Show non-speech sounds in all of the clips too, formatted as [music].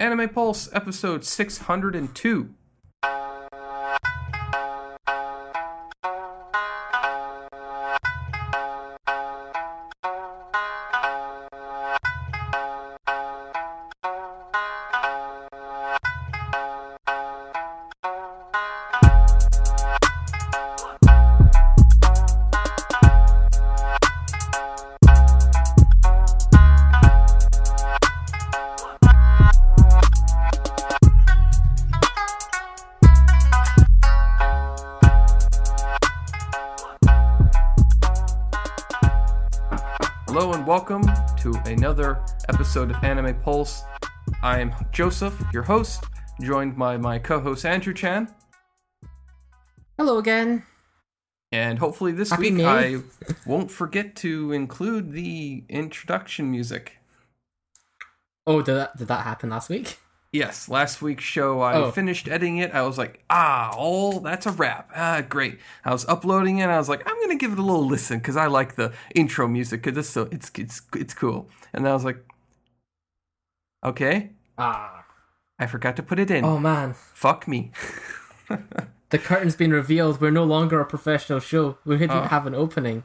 Anime Pulse, episode 602. Episode of Anime Pulse. I am Joseph, your host, joined by my co-host Andrew Chan, Hello again. and hopefully this Happy week May. I won't forget to include the introduction music. Oh, did that did that happen last week? Yes, last week's show I Oh. finished editing it. I was like, ah, oh, that's a wrap. Ah, great. I was uploading it. I was like, I'm gonna give it a little listen because I like the intro music because it's so it's it's it's cool. And then I was like, okay, Ah. I forgot to put it in. Oh man, Fuck me. [laughs] the curtain's been revealed. We're no longer a professional show. We didn't Oh. have an opening.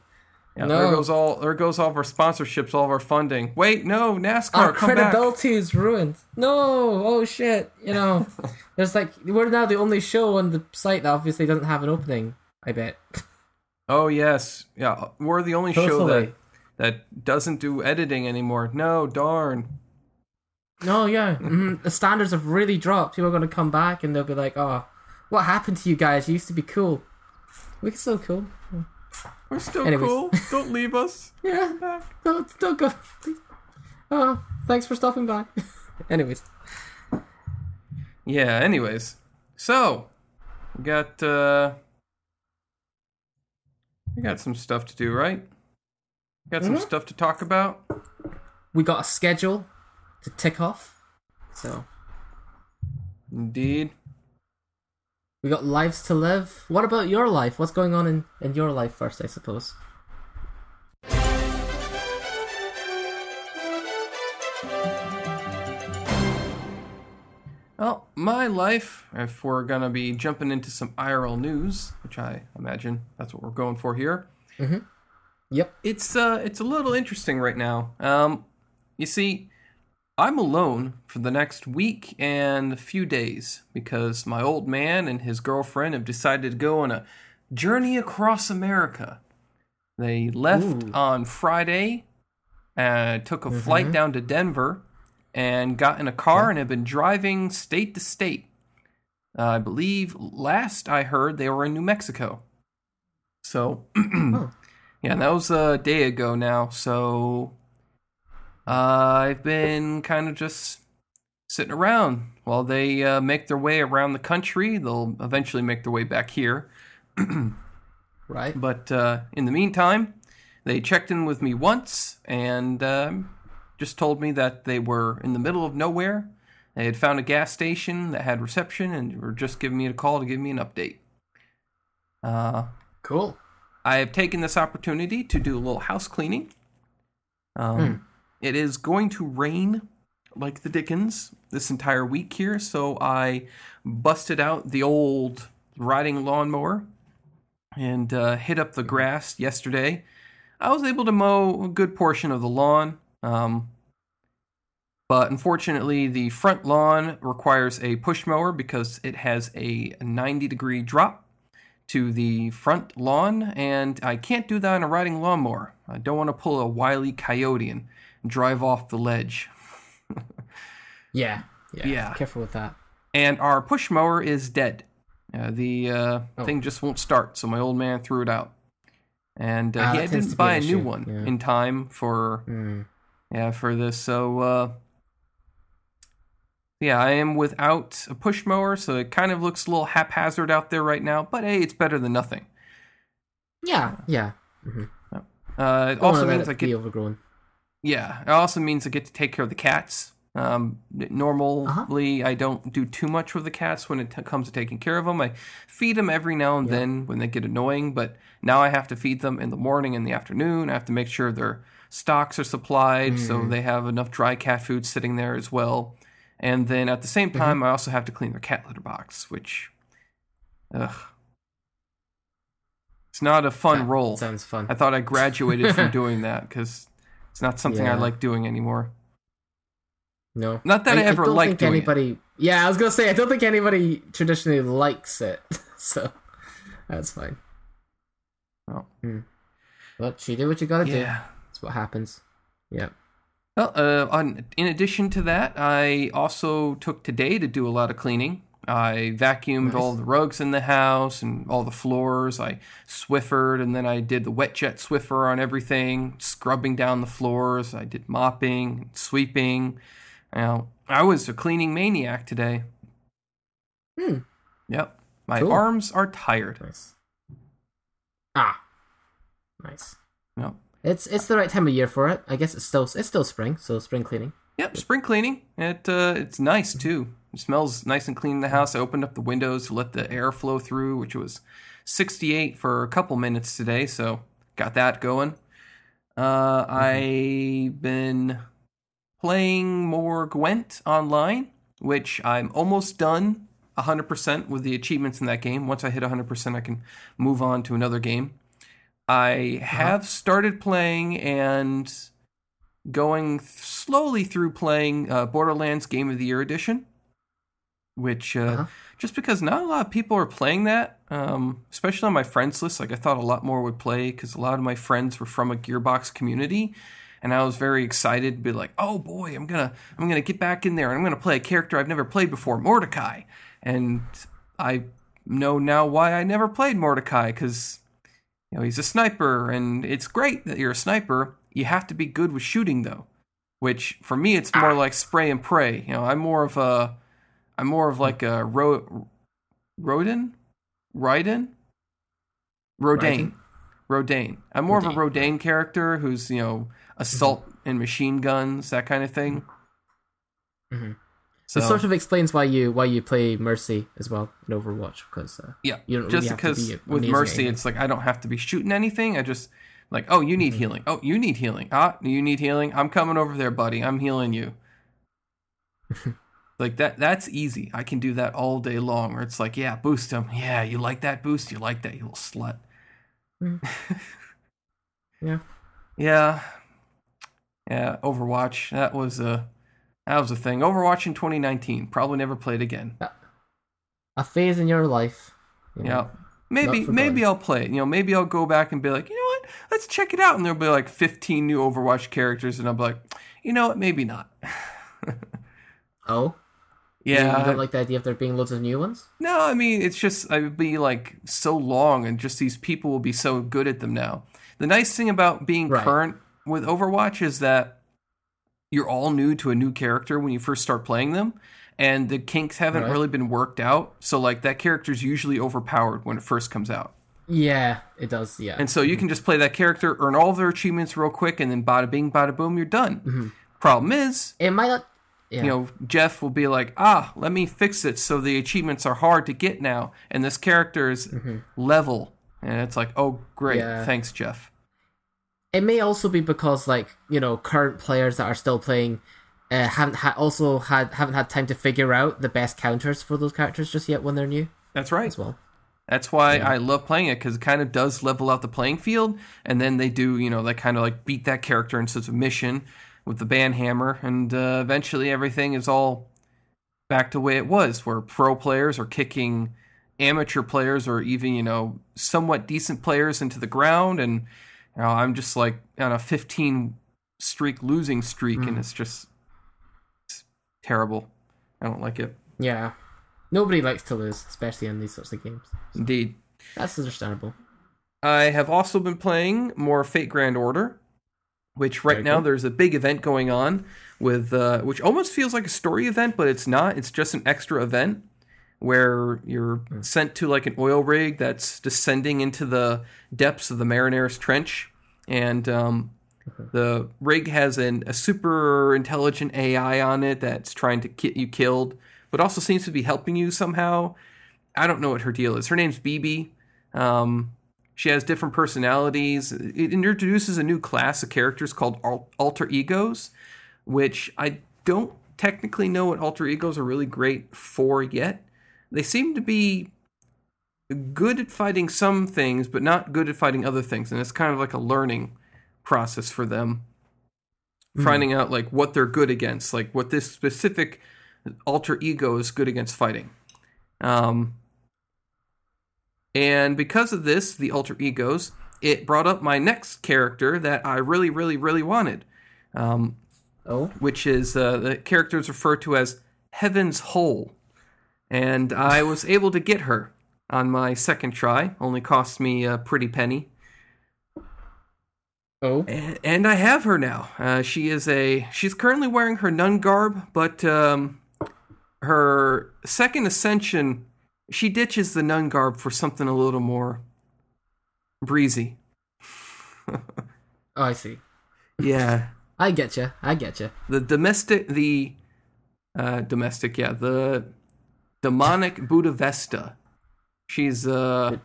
Yeah, No. there goes all there goes all of our sponsorships, all of our funding. Wait, no, NASCAR, Our come back. credibility is ruined. No. Oh shit. You know, [laughs] there's like we're now the only show on the site that obviously doesn't have an opening. I bet. Oh yes, yeah, we're the only show that that doesn't do editing anymore. No, darn. No, yeah. mhm. The standards have really dropped. People are going to come back and they'll be like, "Oh, what happened to you guys? You used to be cool. We're still cool. We're still Anyways. cool. Don't leave us. [laughs] Yeah. Don't don't go. Oh, thanks for stopping by. [laughs] Anyways, Yeah. Anyways, so we got uh we got some stuff to do, right? Got some Mhm. stuff to talk about. we got a schedule to tick off. So Indeed. we got lives to live. What about your life? What's going on in in your life first? I suppose. Well, my life, if we're gonna be jumping into some IRL news, which I imagine that's what we're going for here, Mhm. Yep. it's uh it's a little interesting right now. Um you see, I'm alone for the next week and a few days because my old man and his girlfriend have decided to go on a journey across America. They left Ooh. on Friday, uh, took a flight down to Denver, and got in a car and have been driving state to state. Uh, I believe last I heard they were in New Mexico. So, [clears throat] Oh. yeah, that was a day ago now. So, uh, I've been kind of just sitting around while they uh, make their way around the country. They'll eventually make their way back here. [clears throat] Right. But uh, in the meantime, they checked in with me once and um, just told me that they were in the middle of nowhere. They had found a gas station that had reception and were just giving me a call to give me an update. Uh, Cool. I have taken this opportunity to do a little house cleaning. Um, It is going to rain like the Dickens this entire week here, so I busted out the old riding lawnmower and uh, hit up the grass yesterday. I was able to mow a good portion of the lawn, um, but unfortunately, the front lawn requires a push mower because it has a 90 degree drop to the front lawn, and I can't do that on a riding lawnmower. I don't want to pull a wily coyote and drive off the ledge. [laughs] Yeah. Yeah. Yeah. Careful with that. And our push mower is dead. Uh, the uh, Oh. thing just won't start, so my old man threw it out. And uh, Ah, he didn't buy a an new one yeah. in time for Hmm. yeah for this. So uh, yeah, I am without a push mower, so it kind of looks a little haphazard out there right now. But hey, it's better than nothing. Yeah. Yeah. Uh, it also means I be overgrown. Yeah, it also means I get to take care of the cats. Um, n- uh-huh. normally, I don't do too much with the cats when it t- comes to taking care of them. I feed them every now and then when they get annoying, but now I have to feed them in the morning and the afternoon. I have to make sure their stocks are supplied so mm. they have enough dry cat food sitting there as well. And then at the same mm-hmm. time, I also have to clean their cat litter box, which, ugh, it's not a fun That role. Sounds fun. I thought I graduated from [laughs] doing that because it's not something I like doing anymore. No, Not that I ever don't liked think doing it. Yeah, I was gonna say I don't think anybody traditionally likes it, [laughs] so that's fine. Well, But you do what you gotta do. yeah. That's what happens. Yeah. Well, uh, on, in addition to that, I also took today to do a lot of cleaning. I vacuumed Nice. all the rugs in the house and all the floors. I Swiffered, and then I did the wet jet Swiffer on everything, scrubbing down the floors. I did mopping, sweeping. You know, I was a cleaning maniac today. Hmm. Yep, my Cool. arms are tired. Nice. Ah. Nice. Yep. It's it's the right time of year for it. I guess it's still it's still spring, so spring cleaning. Yep, spring cleaning. It uh, it's nice too. It smells nice and clean in the house. I opened up the windows to let the air flow through, which was 68 for a couple minutes today, so got that going. Uh, I've been playing more Gwent online, which I'm almost done 100% with the achievements in that game. Once I hit 100%, I can move on to another game. I have started playing and going slowly through playing uh, Borderlands Game of the Year edition, which uh, Uh-huh. just because not a lot of people are playing that, um, especially on my friends list. Like I thought a lot more would play because a lot of my friends were from a Gearbox community, and I was very excited to be like, "Oh boy, I'm gonna I'm gonna get back in there and I'm gonna play a character I've never played before, Mordecai." And I know now why I never played Mordecai because you know he's a sniper, and it's great that you're a sniper. You have to be good with shooting though, which for me it's more like spray and pray. You know, I'm more of a I'm more of like a ro- Rodin, Raiden, Rodane, Rodane. I'm more of a Rodane character who's you know assault and machine guns that kind of thing. Mhm. So it sort of explains why you why you play Mercy as well in Overwatch because uh, yeah, just really have to because be with Mercy, it's like I don't have to be shooting anything. I just like, oh, you Mm-hmm. need healing. Oh, you need healing. Ah, you need healing. I'm coming over there, buddy. I'm healing you. [laughs] like that. That's easy. I can do that all day long. Where it's like, yeah, boost him. Yeah, you like that boost? You like that, you little slut. Mm. [laughs] yeah. Yeah, yeah. Overwatch. That was a that was a thing. Overwatch in 2019. Probably never played again. a phase in your life. you know. Yeah. Maybe maybe I'll play it. You know, maybe I'll go back and be like, you know what? Let's check it out. And there'll be like 15 new Overwatch characters, and I'll be like, you know what? Maybe not. [laughs] Oh, Yeah. You don't like the idea of there being loads of new ones? no, I mean it's just I would be like so long, and just these people will be so good at them now. The nice thing about being Right. current with Overwatch is that you're all new to a new character when you first start playing them. And the kinks haven't Right. really been worked out. So, like, that character's usually overpowered when it first comes out. Yeah, it does. Yeah. And so you can just play that character, earn all their achievements real quick, and then bada bing, bada boom, you're done. Mm-hmm. Problem is, it might not. Yeah. you know, Jeff will be like, ah, let me fix it so the achievements are hard to get now, and this character is level. And it's like, oh, great. Mm-hmm. Yeah. Thanks, Jeff. It may also be because like you know current players that are still playing uh, haven't ha- also had haven't had time to figure out the best counters for those characters just yet when they're new That's right. as well. That's why I love playing it because it kind of does level out the playing field, and then they do, you know, they kind of like beat that character into submission with the ban hammer, and uh, eventually everything is all back to the way it was, where pro players are kicking amateur players or even you know somewhat decent players into the ground, and you know, I'm just like on a 15 streak losing streak, and it's just it's terrible. I don't like it. Yeah, nobody likes to lose, especially in these sorts of games. Indeed. That's understandable. I have also been playing more Fate Grand Order, which right Very now cool. there's a big event going on with, uh, which almost feels like a story event, but it's not. It's just an extra event where you're Hmm. sent to like an oil rig that's descending into the depths of the Mariana Trench, and um, the rig has an, a super intelligent AI on it that's trying to get you killed, but also seems to be helping you somehow. I don't know what her deal is. Her name's BB. Um, she has different personalities. It introduces a new class of characters called alter egos, which I don't technically know what alter egos are really great for yet. They seem to be good at fighting some things, but not good at fighting other things, and it's kind of like a learning process for them, finding out like what they're good against, like what this specific alter ego is good against fighting. Um, and because of this, the alter egos, it brought up my next character that I really, really, really wanted, um, Oh, which is uh, the character is referred to as Heaven's Hole. And I was able to get her on my second try, only cost me a pretty penny. oh, And, and I have her now. Uh, she is a. She's currently wearing her nun garb, but um, her second ascension, she ditches the nun garb for something a little more breezy. oh, I see. Yeah, I get you. I get you. the domestic, the uh, domestic, yeah, the demonic Bodhisattva. She's uh,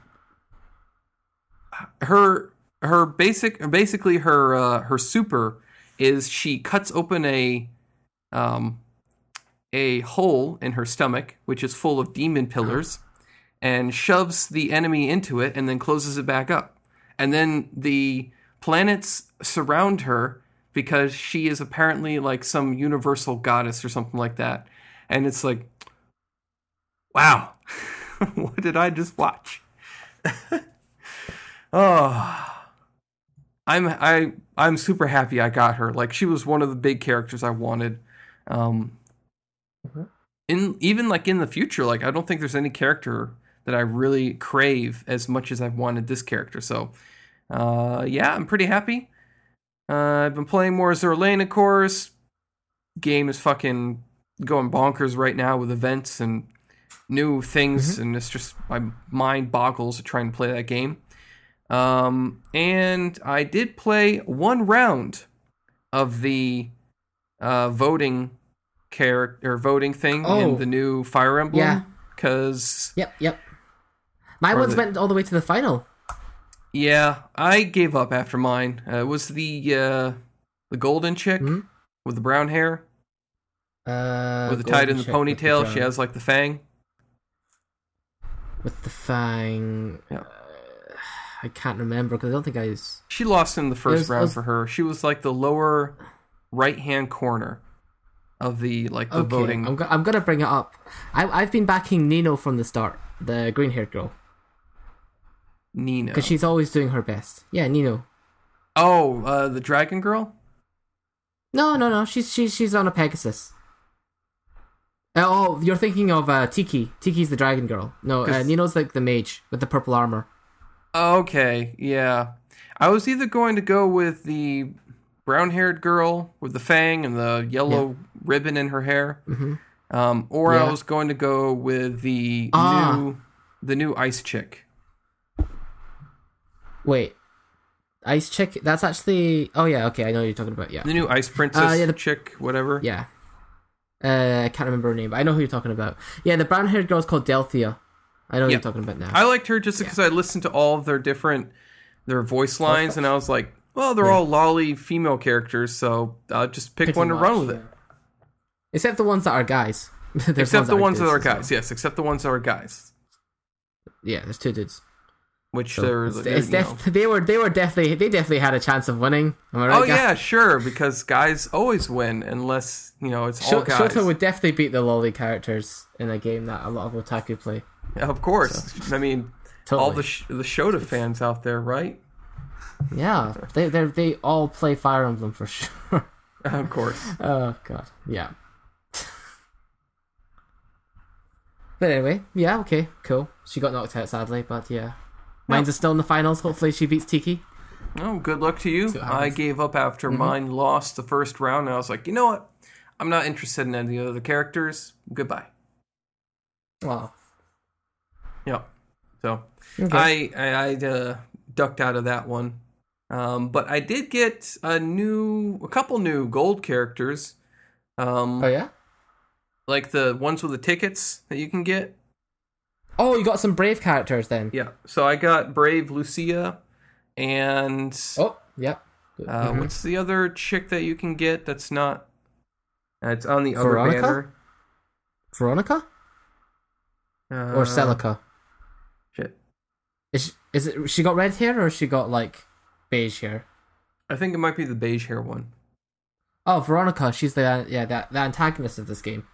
her her basic basically her uh, her super is she cuts open a um a hole in her stomach which is full of demon pillars and shoves the enemy into it and then closes it back up. And then the planets surround her because she is apparently like some universal goddess or something like that. And it's like wow. [laughs] What did i just watch? [laughs] Oh. I'm i i'm super happy i got her. Like she was one of the big characters i wanted. Um. In even like in the future like i don't think there's any character that i really crave as much as i've wanted this character. So uh yeah i'm pretty happy. Uh, i've been playing more Azur Lane, of course. Game is fucking going bonkers right now with events and new things and it's just my mind boggles trying to play that game. Um, and I did play one round of the uh, voting character voting thing Oh. in the new Fire Emblem. Yeah. Because Yep, yep. My one's the- went all the way to the final. yeah, I gave up after mine. Uh, it was the uh, the golden chick Mhm. with the brown hair, Uh, with the tied in the golden chick with ponytail. brown- She has like the fang. with the fang. Yeah. Uh, I can't remember because I don't think I was. She lost in the first was- round was- for her. She was like the lower right hand corner of the like the Okay, voting. I'm, go- I'm gonna bring it up. I I've been backing Nino from the start, the green haired girl, Nino, because she's always doing her best. Yeah, Nino. Oh, uh, the dragon girl. No, no, no. She's she's she's on a Pegasus. Uh, oh, you're thinking of uh, Tiki. Tiki's the dragon girl. No, uh, Nino's like the mage with the purple armor. Okay, yeah. I was either going to go with the brown-haired girl with the fang and the yellow ribbon in her hair, hmm um, or I was going to go with the Ah. new the new ice chick. Wait, Ice Chick. That's actually. Oh yeah, okay. I know what you're talking about. Yeah, The new ice princess Uh, yeah, the- chick, whatever. yeah. Uh, I can't remember her name, but I know who you're talking about. Yeah, the brown haired girl's called Delthea. I know Yeah. you're talking about now. I liked her just because I listened to all of their different their voice lines, and I was like, well, they're all loli female characters, so I'll just pick one to run with it. Except the ones that are guys. [laughs] Except the ones that are as well. guys, yes. Except the ones that are guys, Yeah, there's two dudes. which So they're, it's, it's def- they were they were definitely they definitely had a chance of winning. Am I right? Oh guys? yeah, sure. Because guys always win unless you know it's all Sh- guys. Shota would definitely beat the loli characters in a game that a lot of otaku play. of course. I mean, Totally. all the sh- the Shota fans out there, right? Yeah, they they they all play Fire Emblem for [laughs] sure. of course. oh god, yeah. but anyway, yeah, okay, cool. She got knocked out sadly, but yeah, mine's is still in the finals. Hopefully, she beats Tiki. Oh, good luck to you. I gave up after mine lost the first round, and I was like, you know what? I'm not interested in any of the other characters. Goodbye. Wow. Yep. So Okay. I I, I uh, ducked out of that one, um, but I did get a new, a couple new gold characters. Um, oh yeah. like the ones with the tickets that you can get. Oh, you got some brave characters then. Yeah. So I got Brave Lucia and Oh, yeah. uh, Mhm. what's the other chick that you can get that's not Uh, it's on the other Veronica? banner. Veronica Uh, or Celica? Shit. Is she, is it she got red hair or she got like beige hair? I think it might be the beige hair one. Oh, Veronica. She's the yeah the, the antagonist of this game.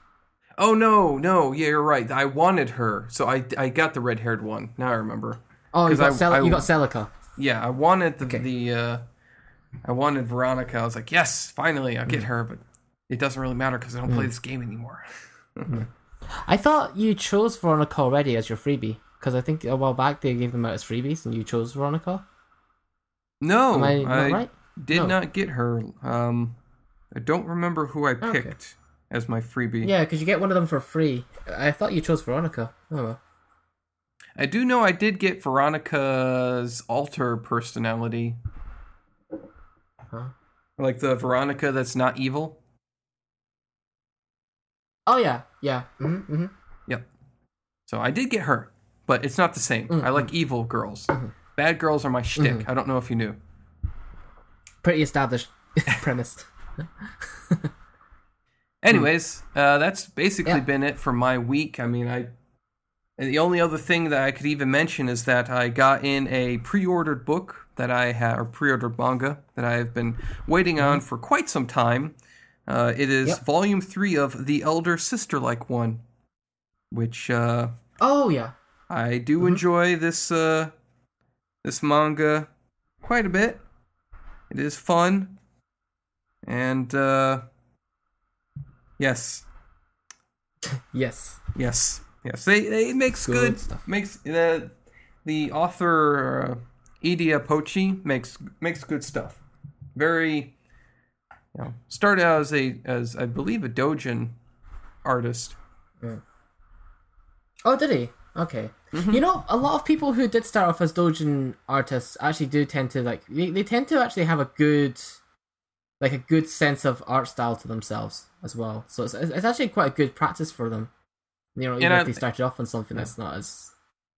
Oh no, no, yeah, you're right. I wanted her, so I I got the red haired one. Now I remember. Oh, you got, I- Cel- I- you got Celica. Yeah, I wanted the Okay. the uh, I wanted Veronica. I was like, yes, finally, I'll get Mm. her. But it doesn't really matter because I don't play this game anymore. I thought you chose Veronica already as your freebie because I think a while back they gave them out as freebies and you chose Veronica. No, Am I, I, right? did No. not get her. Um, I don't remember who I Okay. picked as my freebie. Yeah, because you get one of them for free. I thought you chose Veronica. Oh well. I do know I did get Veronica's alter personality, Huh? like the Veronica that's not evil. Oh yeah, yeah. Mm-hmm, mm-hmm. Yep. So I did get her, but it's not the same. I like evil girls. Bad girls are my shtick. I don't know if you knew. Pretty established [laughs] premise. [laughs] Anyways, uh, that's basically Yeah. been it for my week. I mean, I. And the only other thing that I could even mention is that I got in a pre-ordered book that I had, or pre-ordered manga that I have been waiting on for quite some time. Uh, it is Yep. volume three of the Elder Sister Like One, which uh, Oh yeah. I do enjoy this uh, this manga quite a bit. It is fun, and uh, yes, [laughs] Yes. yes, yes. They, they it makes Good good, stuff. makes the the author uh, Iida Pochi makes makes good stuff. Very, you know, started out as a as I believe a Dojin artist. Oh, did he? Okay. Mm-hmm. You know, a lot of people who did start off as Dojin artists actually do tend to like they, they tend to actually have a good like a good sense of art style to themselves as well. So it's, it's actually quite a good practice for them. You know, even I- if they started off on something that's not as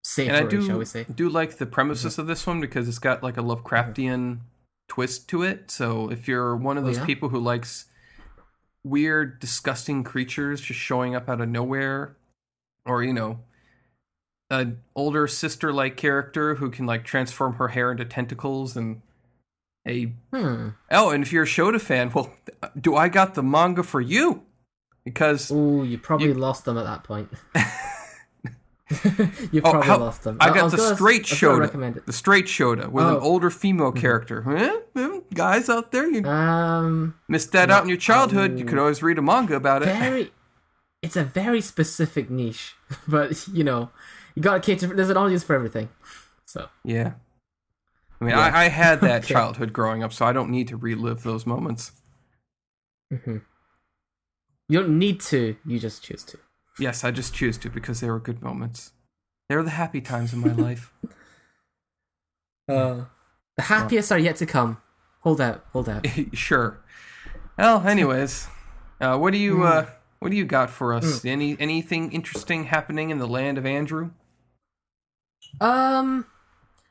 safe, and I do shall we say? do like the premises mm-hmm. of this one because it's got like a Lovecraftian twist to it. So if you're one of Oh, those yeah? people who likes weird, disgusting creatures just showing up out of nowhere, or you know, an older sister-like character who can like transform her hair into tentacles and a Hmm. oh, and if you're a Shota fan, well, do I got the manga for you? Because Ooh, you probably You- lost them at that point. [laughs] [laughs] you Oh, probably how- lost them. I I got the straight I was gonna Shota, recommend it. the straight Shota with an Oh. older female character. Huh? Hmm, Guys out there, you Um, missed that out in your childhood. You um, could always read a manga about it. very it's a very specific niche [laughs] but you know you gotta cater there's an audience for everything so Yeah. I mean, Yeah. I, I had that [laughs] Okay. childhood growing up, so I don't need to relive those moments. mhm. you don't need to you just choose to Yes, I just choose to because they were good moments. They were the happy times in my [laughs] life. uh, the happiest are yet to come hold out hold out [laughs] sure. Well, anyways, uh, what do you Hmm. uh, what do you got for us? Any anything interesting happening in the land of Andrew? Um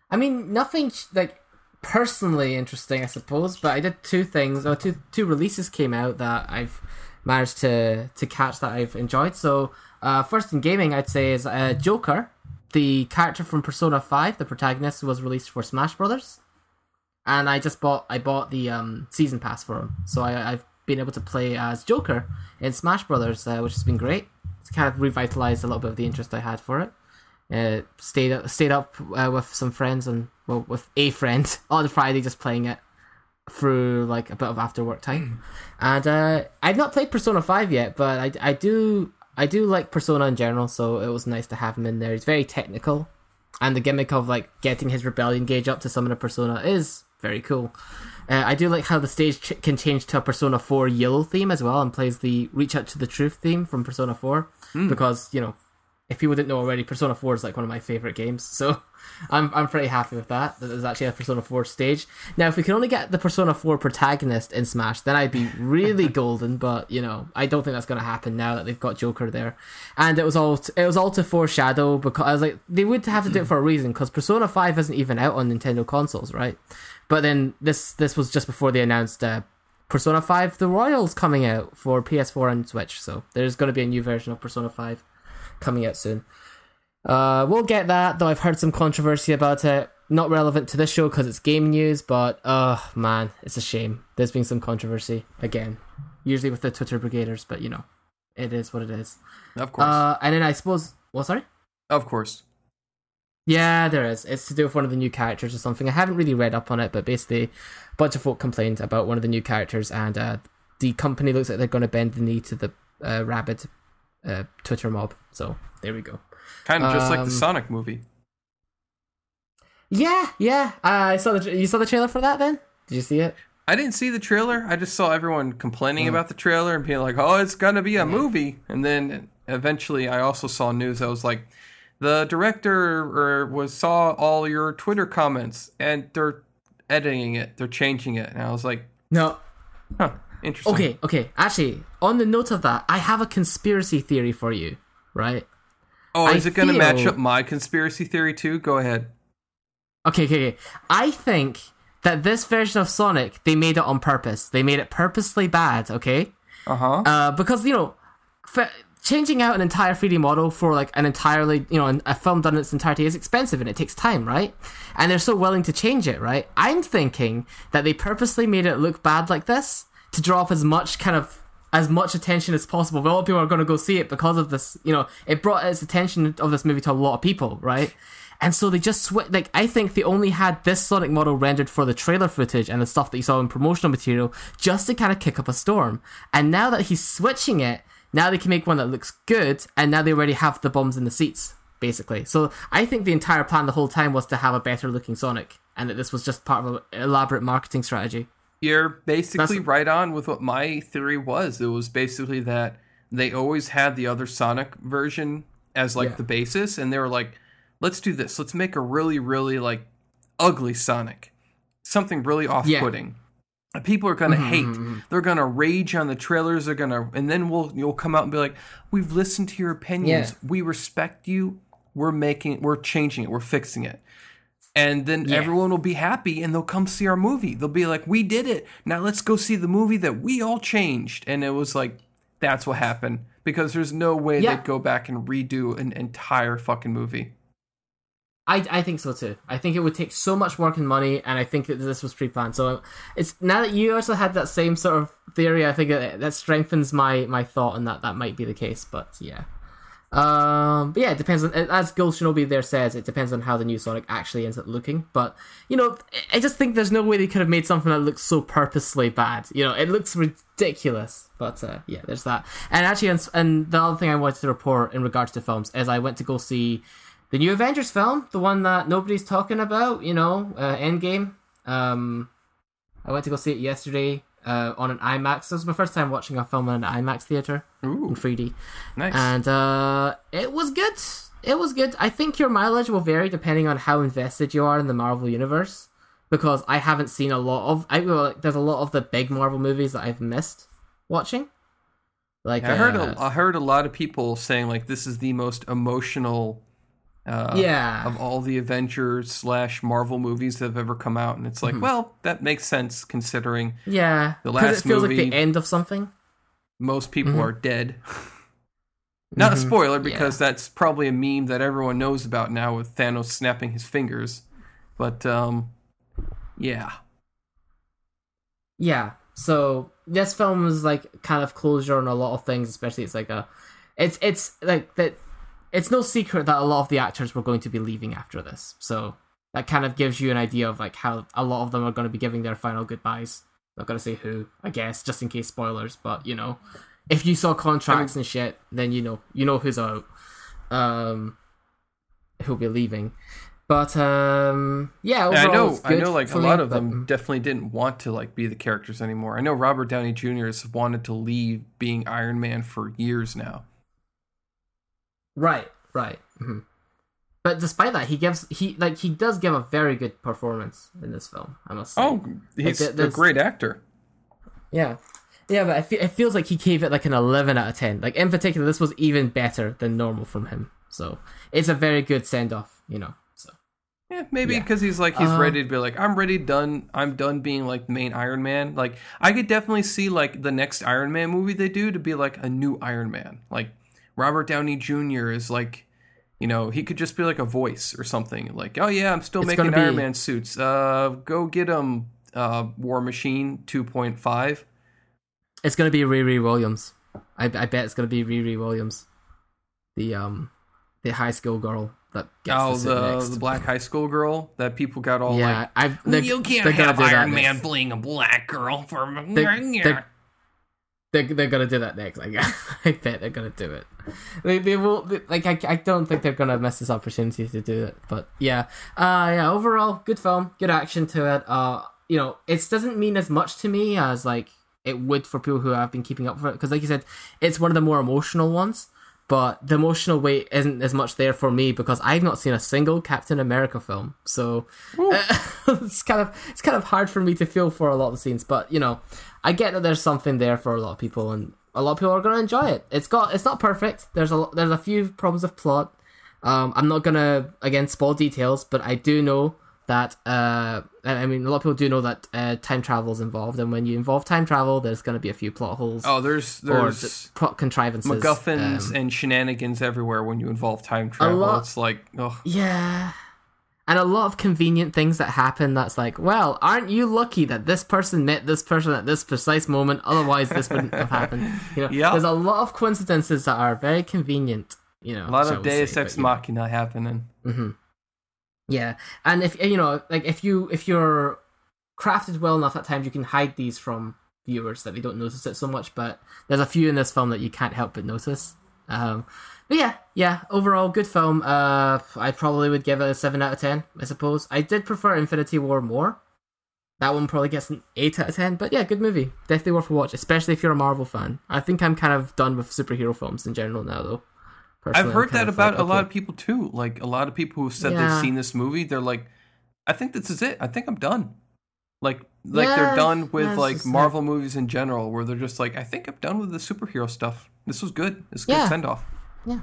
i mean nothing like personally interesting i suppose but i did two things or two two releases came out that i've managed to to catch that i've enjoyed. So uh first in gaming i'd say is uh, joker the character from persona 5 the protagonist was released for smash brothers. And i just bought i bought the um season pass for him. So I, i've been able to play as joker in smash brothers uh, which has been great. It's kind of revitalized a little bit of the interest i had for it uh, stayed up, stayed up uh, with some friends and well with a friend [laughs] on Friday just playing it through like a bit of after work time. And uh, I've not played Persona Five yet, but I, I do I do like Persona in general, so it was nice to have him in there. He's very technical, and the gimmick of like getting his rebellion gauge up to summon a Persona is very cool. Uh, I do like how the stage ch- can change to a Persona 4 yellow theme as well and plays the Reach Out to the Truth theme from Persona 4 because, you know, if people didn't know already, Persona 4 is like one of my favorite games. So [laughs] I'm I'm pretty happy with that. That there's actually a Persona 4 stage. Now, if we can only get the Persona 4 protagonist in Smash, then I'd be really [laughs] golden. But you know, I don't think that's going to happen now that they've got Joker there. And it was all t- it was all to foreshadow because I was like they would have to do it for a reason because Persona 5 isn't even out on Nintendo consoles, right? But then this this was just before they announced uh, Persona 5 The Royals coming out for PS4 and Switch. So there's going to be a new version of Persona 5 coming out soon. Uh, we'll get that, though I've heard some controversy about it. Not relevant to this show because it's game news, but oh man, it's a shame. There's been some controversy again, usually with the Twitter brigaders, but you know, it is what it is. Of course. Uh, and then I suppose, well, sorry. of course. Yeah, there is. It's to do with one of the new characters or something. I haven't really read up on it, but basically, a bunch of folk complained about one of the new characters, and uh, the company looks like they're going to bend the knee to the uh, rabid uh, Twitter mob. So there we go. Kind of just like Um, the Sonic movie. Yeah, yeah. Uh, I saw the you saw the trailer for that. Then did you see it? I didn't see the trailer. I just saw everyone Mm. complaining about the trailer and being like, "Oh, it's gonna be a movie." And then eventually, I also saw news that was like, the director or was saw all your Twitter comments and they're editing it, they're changing it, and I was like, No. "Huh, interesting." Okay, okay. Actually, on the note of that, I have a conspiracy theory for you. Right? Oh, I is it gonna match up my conspiracy theory too? Go ahead. Okay, okay, okay. I think that this version of Sonic they made it on purpose. They made it purposely bad. Okay. Uh huh. uh, because you know, f- changing out an entire 3D model for like an entirely you know an- a film done in its entirety is expensive and it takes time, right? And they're so willing to change it, right? I'm thinking that they purposely made it look bad like this to draw up as much kind of as much attention as possible. But a lot of people are going to go see it because of this. You know, it brought its attention of this movie to a lot of people, right? And so they just sw- like I think they only had this Sonic model rendered for the trailer footage and the stuff that you saw in promotional material just to kind of kick up a storm. And now that he's switching it, now they can make one that looks good, and now they already have the bombs in the seats, basically. So I think the entire plan the whole time was to have a better looking Sonic, and that this was just part of an elaborate marketing strategy. You're basically That's- right on with what my theory was. It was basically that they always had the other Sonic version as like Yeah. the basis, and they were like, "Let's do this. Let's make a really, really like ugly Sonic, something really off-putting." And People are gonna mm-hmm, hate. Mm-hmm, mm-hmm. They're gonna rage on the trailers. They're gonna, and then we'll you'll come out and be like, "We've listened to your opinions. Yeah. We respect you. We're making, we're changing it. We're fixing it." And then Yeah. everyone will be happy and they'll come see our movie. They'll be like, "We did it. Now let's go see the movie that we all changed." And it was like that's what happened because there's no way Yeah. they'd go back and redo an entire fucking movie. I, I think so too. I think it would take so much work and money, and I think that this was pre-planned. So it's now that you also had that same sort of theory, I think that, that strengthens my my thought on that that might be the case. But yeah, um, but yeah, it depends on as Gil Shinobi there says, it depends on how the new Sonic actually ends up looking. But you know, I just think there's no way they could have made something that looks so purposely bad. You know, it looks ridiculous. But uh, yeah, there's that. And actually, and, the other thing I wanted to report in regards to films is I went to go see the new Avengers film, the one that nobody's talking about, you know, uh, Endgame. Um, I went to go see it yesterday uh, on an IMAX. This was my first time watching a film in an IMAX theater in 3D, nice. and uh, it was good. It was good. I think your mileage will vary depending on how invested you are in the Marvel universe, because I haven't seen a lot of. I well, like, there's a lot of the big Marvel movies that I've missed watching. Like I heard uh, a, I heard a lot of people saying like this is the most emotional uh, yeah, of all the Avengers slash Marvel movies that have ever come out, and it's Mm-hmm. like, well, that makes sense considering yeah, The last it feels like movie- the end of something. most people Mhm. are dead. [laughs] Not a Mhm. spoiler because that's probably a meme that everyone knows about now with Thanos snapping his fingers. But um yeah. Yeah. So this film is like kind of closure on a lot of things, especially it's like a it's it's like that it's no secret that a lot of the actors were going to be leaving after this. So that kind of gives you an idea of like how a lot of them are going to be giving their final goodbyes. Not gonna say who, I guess, just in case spoilers, but you know. If you saw contracts and shit, then you know you know who's out. Um who'll be leaving. But um yeah, And I know I know like a me, lot of but- them definitely didn't want to like be the characters anymore. I know Robert Downey Jr. has wanted to leave being Iron Man for years now. Right, right. hmm But despite that, he gives he like he does give a very good performance in this film. I must say. Oh, he's there- a great actor. yeah, yeah. But I feel, it feels like he gave it like an eleven out of ten. Like in particular, this was even better than normal from him. So it's a very good send off. You know. So Yeah, maybe Yeah. because he's like he's Uh, ready to be like I'm ready done. I'm done being like the main Iron Man. Like I could definitely see like the next Iron Man movie they do to be like a new Iron Man. Like Robert Downey Jr. is like, you know, he could just be like a voice or something. Like oh yeah, I'm still It's making Iron be- Man suits. Uh, go get him. Uh, War Machine 2.5. It's gonna be Riri Williams. I, I bet it's gonna be Riri Williams, the um, the high school girl that gets Oh, sit the the black high school girl that people got all yeah, like. I they're, you can't have Iron Man being a black girl for They- they- They're, they're gonna do that next. I, [laughs] I bet they're gonna do it. They they will they, like I, I don't think they're gonna miss this opportunity to do it. But yeah, uh yeah. Overall, good film, good action to it. Uh, you know, it doesn't mean as much to me as like it would for people who have been keeping up with it because, like you said, it's one of the more emotional ones. But the emotional weight isn't as much there for me because I've not seen a single Captain America film, so [laughs] it's kind of it's kind of hard for me to feel for a lot of the scenes. But you know, I get that there's something there for a lot of people, and a lot of people are going to enjoy it. It's got it's not perfect. There's a there's a few problems of plot. Um, I'm not gonna again spoil details, but I do know that uh, I I mean a lot of people do know that uh, time travel is involved, and when you involve time travel, there's going to be a few plot holes Oh, there's there's d- plot contrivances. MacGuffins Um, and shenanigans everywhere when you involve time travel. lot- It's like, oh, Yeah. And a lot of convenient things that happen that's like, well, aren't you lucky that this person met this person at this precise moment? Otherwise, this wouldn't have happened. [laughs] You know, Yeah. there's a lot of coincidences that are very convenient. You know, a lot of Deus Ex but, you know. Machina happening. Yeah, and if you know, like if you if you're crafted well enough, at times you can hide these from viewers that they don't notice it so much. But there's a few in this film that you can't help but notice. Um, but yeah, yeah, overall good film. Uh, I probably would give it a seven out of ten. I suppose I did prefer Infinity War more. That one probably gets an eight out of ten. But yeah, good movie, definitely worth a watch, especially if you're a Marvel fan. I think I'm kind of done with superhero films in general now, though. I've heard that about a lot of people too. Like a lot of people who have said Yeah. they've seen this movie, they're like, I think this is it. I think I'm done. Like like Yeah, they're done with like Marvel movies in general, where they're just like, I think I'm done with the superhero stuff. This was good. It's a good Yeah. send off. Yeah.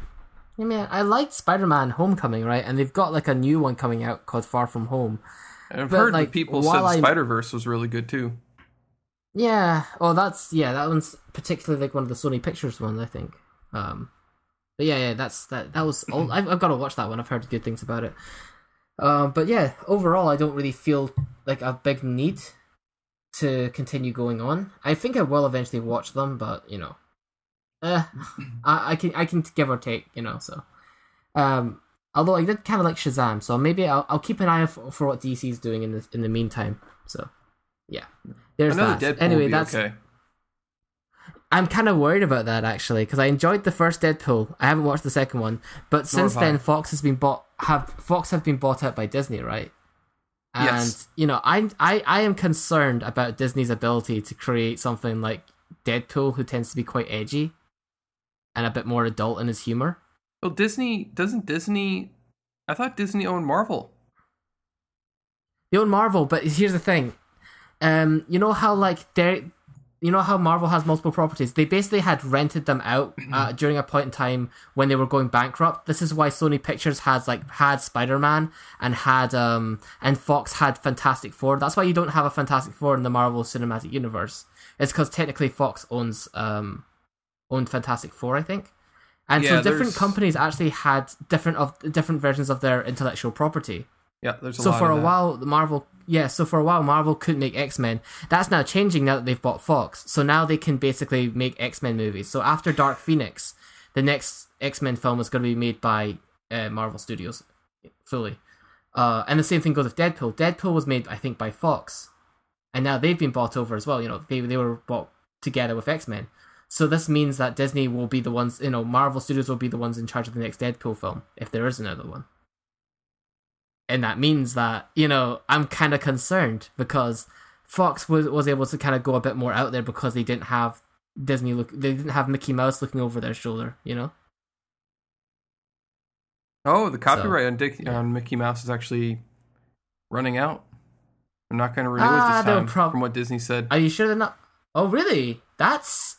I mean, I liked Spider-Man: Homecoming, right? And they've got like a new one coming out called Far From Home. I've But, heard like, that people said Spider Verse was really good too. Yeah. Oh, that's yeah. That one's particularly like one of the Sony Pictures ones, I think. Um, but yeah, yeah. That's that. That was. All, I've, I've got to watch that one. I've heard good things about it. Um, but yeah, overall, I don't really feel like a big need to continue going on. I think I will eventually watch them, but you know, uh, [laughs] I, I can I can give or take, you know. So, um, although I did kind of like Shazam, so maybe I'll, I'll keep an eye for, for what DC's doing in the in the meantime. So, yeah, there's that. Deadpool anyway, that's okay. I'm kind of worried about that actually because I enjoyed the first Deadpool. I haven't watched the second one, but since I. then Fox has been bought have Fox have been bought out by Disney, right? And Yes. you know, I I I am concerned about Disney's ability to create something like Deadpool, who tends to be quite edgy and a bit more adult in his humor. Well, Disney doesn't Disney. I thought Disney owned Marvel. They own Marvel, but here's the thing. Um, you know how like they you know how Marvel has multiple properties? They basically had rented them out uh, during a point in time when they were going bankrupt. This is why Sony Pictures has like had Spider Man and had um and Fox had Fantastic Four. That's why you don't have a Fantastic Four in the Marvel Cinematic Universe. It's because technically Fox owns um owned Fantastic Four, I think. And Yeah, so different there's- companies actually had different of different versions of their intellectual property. Yeah, there's a So for a that. while, the Marvel, yeah. So for a while, Marvel couldn't make X Men. That's now changing now that they've bought Fox. So now they can basically make X Men movies. So after Dark Phoenix, the next X Men film is going to be made by uh, Marvel Studios fully. Uh, and the same thing goes with Deadpool. Deadpool was made, I think, by Fox, and now they've been bought over as well. You know, they they were bought together with X Men. So this means that Disney will be the ones, you know, Marvel Studios will be the ones in charge of the next Deadpool film if there is another one and that means that you know I'm kind of concerned because Fox was was able to kind of go a bit more out there because they didn't have Disney look they didn't have Mickey Mouse looking over their shoulder, you know. Oh, the copyright on Dick on Mickey Mouse is actually running out. They're not going to renew Ah, it this no time, prob- from what Disney said. Are you sure they're not? Oh, really? That's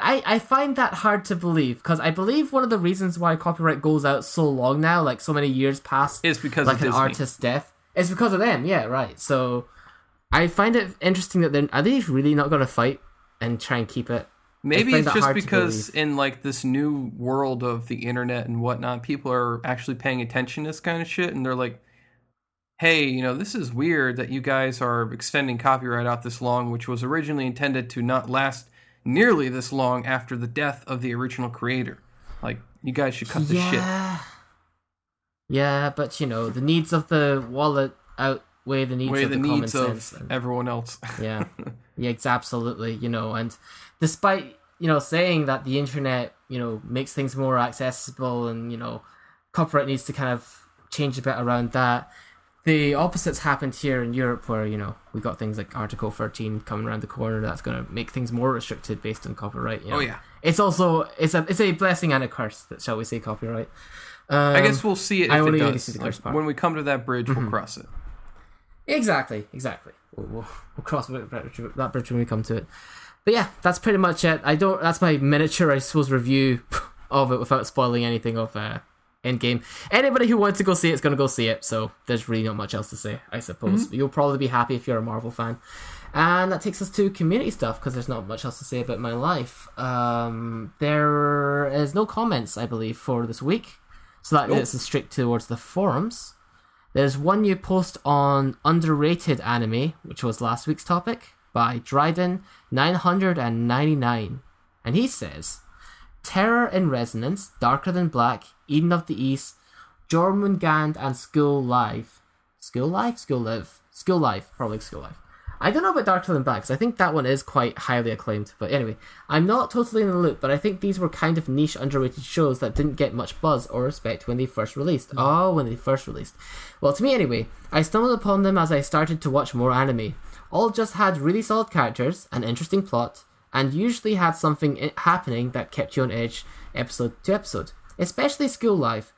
I, I find that hard to believe because I believe one of the reasons why copyright goes out so long now, like so many years past, is because like of an Disney. artist's death, It's because of them. Yeah, right. So I find it interesting that they're are they really not going to fight and try and keep it? Maybe it's just because in like this new world of the internet and whatnot, people are actually paying attention to this kind of shit, and they're like, "Hey, you know, this is weird that you guys are extending copyright out this long, which was originally intended to not last nearly this long after the death of the original creator. Like, you guys should cut this shit." yeah, but you know the needs of the wallet outweigh the needs Way of the the, common needs sense. of and- everyone else. [laughs] yeah yeah ex- absolutely you know and despite you know saying that the internet you know makes things more accessible and you know copyright needs to kind of change a bit around that the opposites happened here in Europe where you know we got things like Article 13 coming around the corner that's going to make things more restricted based on copyright you know. Oh yeah. it's also it's a it's a blessing and a curse that shall we say copyright um, I guess we'll see it I only does. see the curse part. when we come to that bridge, we'll cross it. Exactly, exactly. We'll, we'll, we'll cross that bridge, that bridge when we come to it. But yeah, that's pretty much it. I don't. That's my miniature, I suppose, review [laughs] of it without spoiling anything of uh, Endgame. Anybody who wants to go see it's going to go see it. So there's really not much else to say, I suppose. You'll probably be happy if you're a Marvel fan. And that takes us to community stuff because there's not much else to say about my life. Um, there is no comments, I believe, for this week. So that Nope. gets us straight towards the forums. There's one new post on underrated anime, which was last week's topic, by Dryden999. And he says Terror in Resonance, Darker Than Black, Eden of the East, Jormungand, and School Life. School Life? School Live? School Life. Probably School Life. I don't know about Darker Than Black, I think that one is quite highly acclaimed. But anyway, I'm not totally in the loop, but I think these were kind of niche, underrated shows that didn't get much buzz or respect when they first released. Mm. Oh, when they first released. Well, to me anyway, I stumbled upon them as I started to watch more anime. All just had really solid characters, an interesting plot, and usually had something happening that kept you on edge episode to episode. Especially School Life,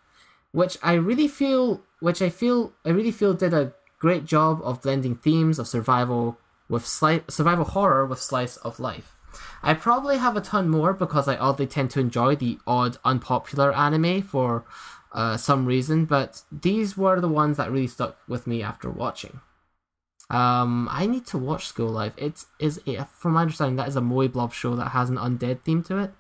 which I really feel, which I feel, I really feel did a great job of blending themes of survival with sli- survival horror with slice of life. I probably have a ton more because I oddly tend to enjoy the odd, unpopular anime for uh, some reason, but these were the ones that really stuck with me after watching. Um, I need to watch School Life. It is, from my understanding, that is a Moe Blob show that has an undead theme to it.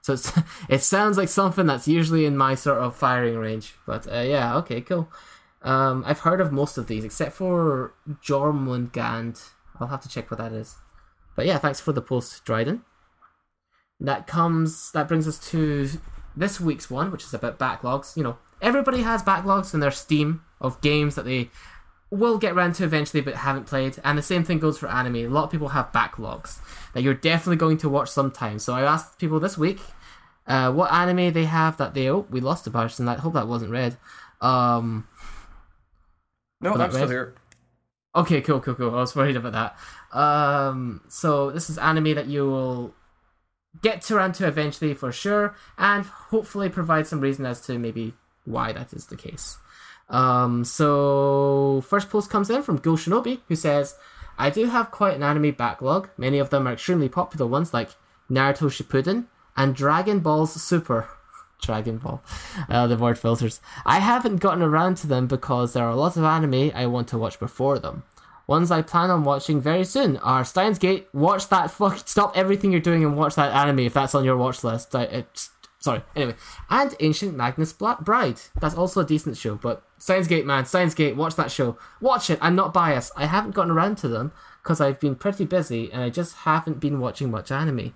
So it's, [laughs] it sounds like something that's usually in my sort of firing range. But uh, yeah, okay, cool. Um, I've heard of most of these except for Jormungand. I'll have to check what that is. But yeah, thanks for the post, Dryden. That comes. That brings us to this week's one, which is about backlogs. You know, everybody has backlogs in their Steam of games that they will get around to eventually but haven't played. And the same thing goes for anime. A lot of people have backlogs that you're definitely going to watch sometime. So I asked people this week uh, what anime they have that they. Oh, we lost a person. I hope that wasn't read. Um, No, I'm still here. Okay, cool, cool, cool. I was worried about that. Um, so this is anime that you will get to around to eventually for sure, and hopefully provide some reason as to maybe why that is the case. Um, so first post comes in from Go Shinobi, who says, "I do have quite an anime backlog. Many of them are extremely popular ones, like Naruto Shippuden and Dragon Ball's Super." [laughs] Dragon Ball. Uh, the word filters. I haven't gotten around to them because there are a lot of anime I want to watch before them. Ones I plan on watching very soon are Steins Gate. Watch that fuck. Stop everything you're doing and watch that anime if that's on your watch list. I, sorry. Anyway, and Ancient Magus Black Bride. That's also a decent show. But Steins Gate, man, Steins Gate. Watch that show. Watch it. I'm not biased. I haven't gotten around to them because I've been pretty busy and I just haven't been watching much anime.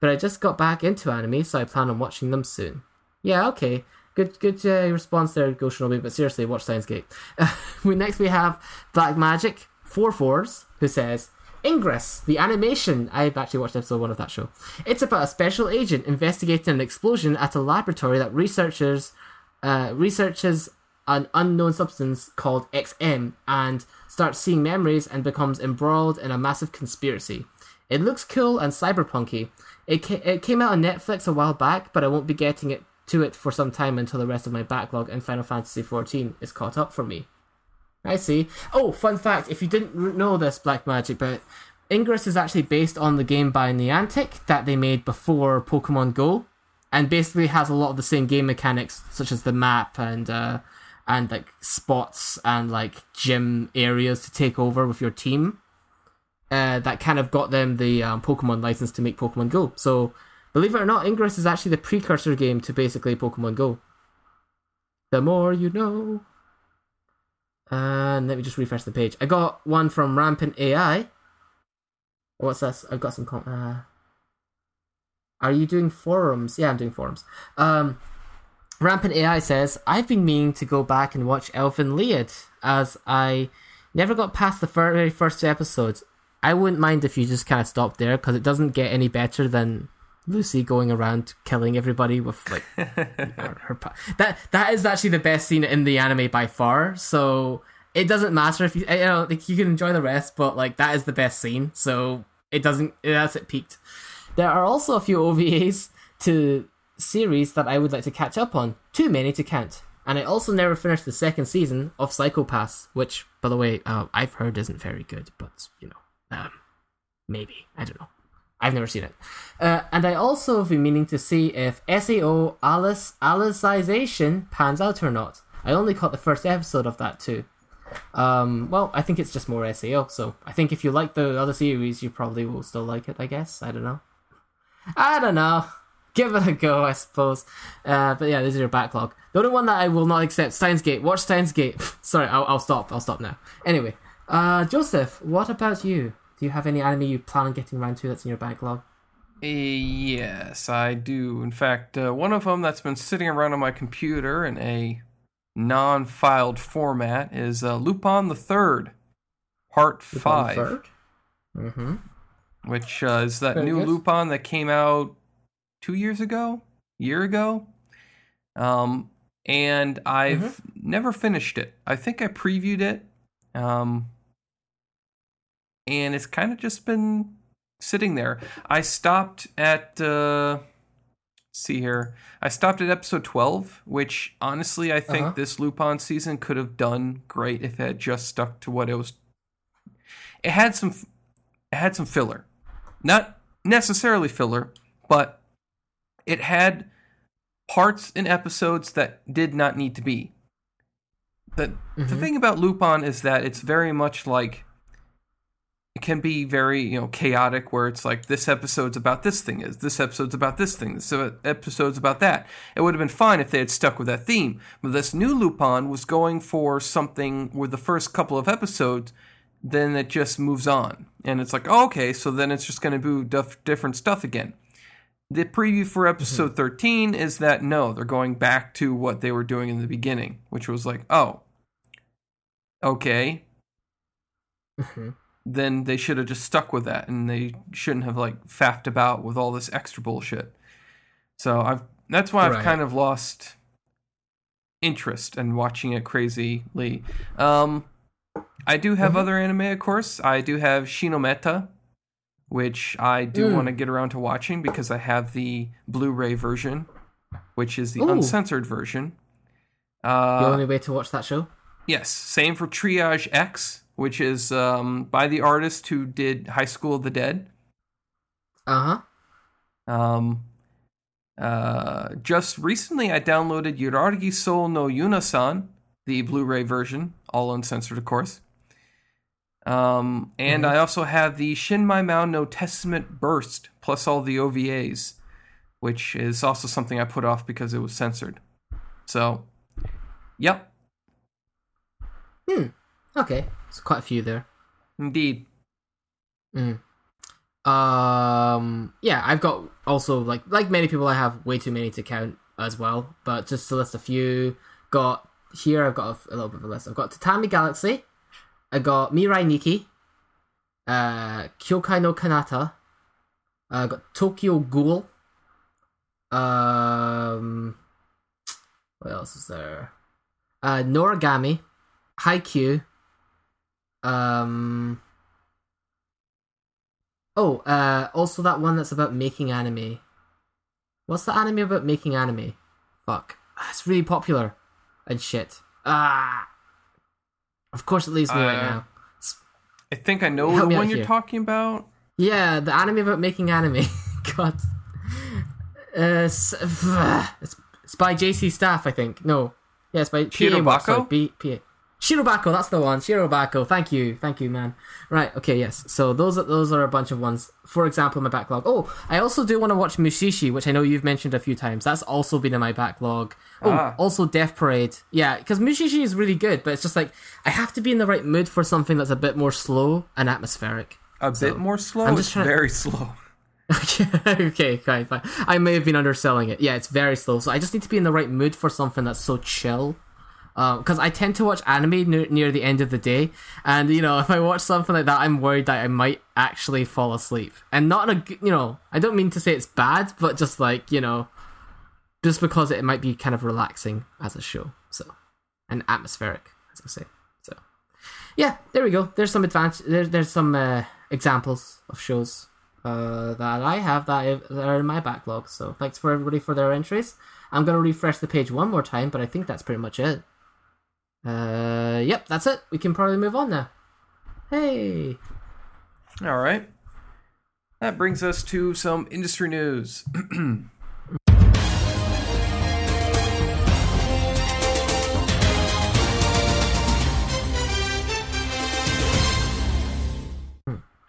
But I just got back into anime, so I plan on watching them soon. Yeah, okay. Good good uh, response there, Go Shinobi, but seriously, watch Steins Gate. [laughs] we, next we have Black Magic, four fours, who says, Ingress, the animation. I've actually watched episode one of that show. It's about a special agent investigating an explosion at a laboratory that researchers uh, researches an unknown substance called XM and starts seeing memories and becomes embroiled in a massive conspiracy. It looks cool and cyberpunky. It, ca- it came out on Netflix a while back, but I won't be getting it to it for some time until the rest of my backlog and Final Fantasy XIV is caught up for me. I see. Oh, fun fact: if you didn't know this, Black Magic, but Ingress is actually based on the game by Niantic that they made before Pokemon Go, and basically has a lot of the same game mechanics, such as the map and uh, and like spots and like gym areas to take over with your team. Uh, that kind of got them the um, Pokemon license to make Pokemon Go. So, believe it or not, Ingress is actually the precursor game to basically Pokemon Go. The more you know. And let me just refresh the page. I got one from Rampant AI. What's this? I've got some. Com- uh, are you doing forums? Yeah, I'm doing forums. Um, Rampant AI says, I've been meaning to go back and watch Elfen Lied, as I never got past the very first two episodes. I wouldn't mind if you just kind of stopped there, because it doesn't get any better than Lucy going around killing everybody with like [laughs] her, her pa- that that is actually the best scene in the anime by far. So it doesn't matter if you you know like you can enjoy the rest, but like that is the best scene. So it doesn't that's it peaked. There are also a few OVAs to series that I would like to catch up on. Too many to count. And I also never finished the second season of Psycho Pass, which, by the way, uh, I've heard isn't very good, but you know, um, maybe I don't know. I've never seen it. Uh, and I also have been meaning to see if SAO Alice Alicization pans out or not. I only caught the first episode of that too. Um, well, I think it's just more SAO, so I think if you like the other series, you probably will still like it, I guess. I don't know. I don't know. Give it a go, I suppose. Uh, but yeah, this is your backlog. The only one that I will not accept, Steins Gate. Watch Steins Gate. [laughs] Sorry, I'll, I'll stop. I'll stop now. Anyway, uh, Joseph, what about you? Do you have any anime you plan on getting around to that's in your backlog? Yes, I do. In fact, uh, one of them that's been sitting around on my computer in a non-filed format is uh, Lupin the Third, Part Five, Mm-hmm. which uh, is that Very new good. Lupin that came out two years ago, year ago. Um, and I've Mm-hmm. never finished it. I think I previewed it. Um, and it's kind of just been sitting there. I stopped at uh see here. I stopped at episode 12, which honestly I think Uh-huh. this Lupin season could have done great if it had just stuck to what it was it had some it had some filler. Not necessarily filler, but it had parts in episodes that did not need to be. The the Mhm. thing about Lupin is that it's very much like it can be very you know chaotic where it's like this episode's about this thing is this episode's about this thing this episode's about that it would have been fine if they had stuck with that theme but this new lupin was going for something with the first couple of episodes then it just moves on and it's like oh, okay so then it's just going to be duff- different stuff again the preview for episode 13 is that no they're going back to what they were doing in the beginning which was like oh okay Mm-hmm. then they should have just stuck with that and they shouldn't have like faffed about with all this extra bullshit. So I've that's why I've Right. kind of lost interest in watching it crazily. Um I do have Mhm. other anime of course. I do have Shimoneta which I do Mm. want to get around to watching because I have the Blu-ray version which is the Ooh. uncensored version. Uh, the only way to watch that show? Yes, same for Triage X, which is um, by the artist who did High School of the Dead. Uh huh. Um, uh, just recently, I downloaded Yuragi-sou no Yuuna-san, the Blu-ray version, all uncensored, of course. Um, and Mhm. I also have the Shinmai Maou no Testament Burst, plus all the OVAs, which is also something I put off because it was censored. So, yep, Hmm. Okay, it's quite a few there. indeed. Mm. Um. Yeah, I've got also like like many people, I have way too many to count as well. But just to list a few, got here. I've got a, a little bit of a list. I've got Tatami Galaxy. I got Mirai Nikki. Uh, Kyokai no Kanata. I got Tokyo Ghoul. Um. What else is there? Uh, Noragami, Haikyuu. Um. Oh, uh, also that one that's about making anime. What's the anime about making anime? Fuck. It's really popular and shit. Ah. Of course it leaves me right Uh, now. I think I know Help the one you're here. talking about. Yeah, the anime about making anime. [laughs] God. Uh, [sighs] it's, it's by JC Staff, I think. No. Yeah, it's by PA? Sorry, B, PA. Shirobako, that's the one. Shirobako. Thank you. Thank you, man. Right, okay, yes. So those are those are a bunch of ones. For example, my backlog. Oh, I also do want to watch Mushishi, which I know you've mentioned a few times. That's also been in my backlog. Oh, Ah. also Death Parade. Yeah, because Mushishi is really good, but it's just like I have to be in the right mood for something that's a bit more slow and atmospheric. A bit more slow. I'm it's just trying- very slow. [laughs] okay, fine, fine. I may have been underselling it. Yeah, it's very slow. So I just need to be in the right mood for something that's so chill. Because I tend to watch anime near, near the end of the day, and you know, [laughs] if I watch something like that, I'm worried that I might actually fall asleep. And not in a, you know, I don't mean to say it's bad, but just like you know, just because it might be kind of relaxing as a show. So, and atmospheric, as I say. So, yeah, there we go. There's some advantage. There, there's some uh, examples of shows uh, that I have that, that are in my backlog. So thanks for everybody for their entries. I'm gonna refresh the page one more time, but I think that's pretty much it. Uh, yep, that's it. We can probably move on now. Hey, All right. That brings us to some industry news. [clears throat]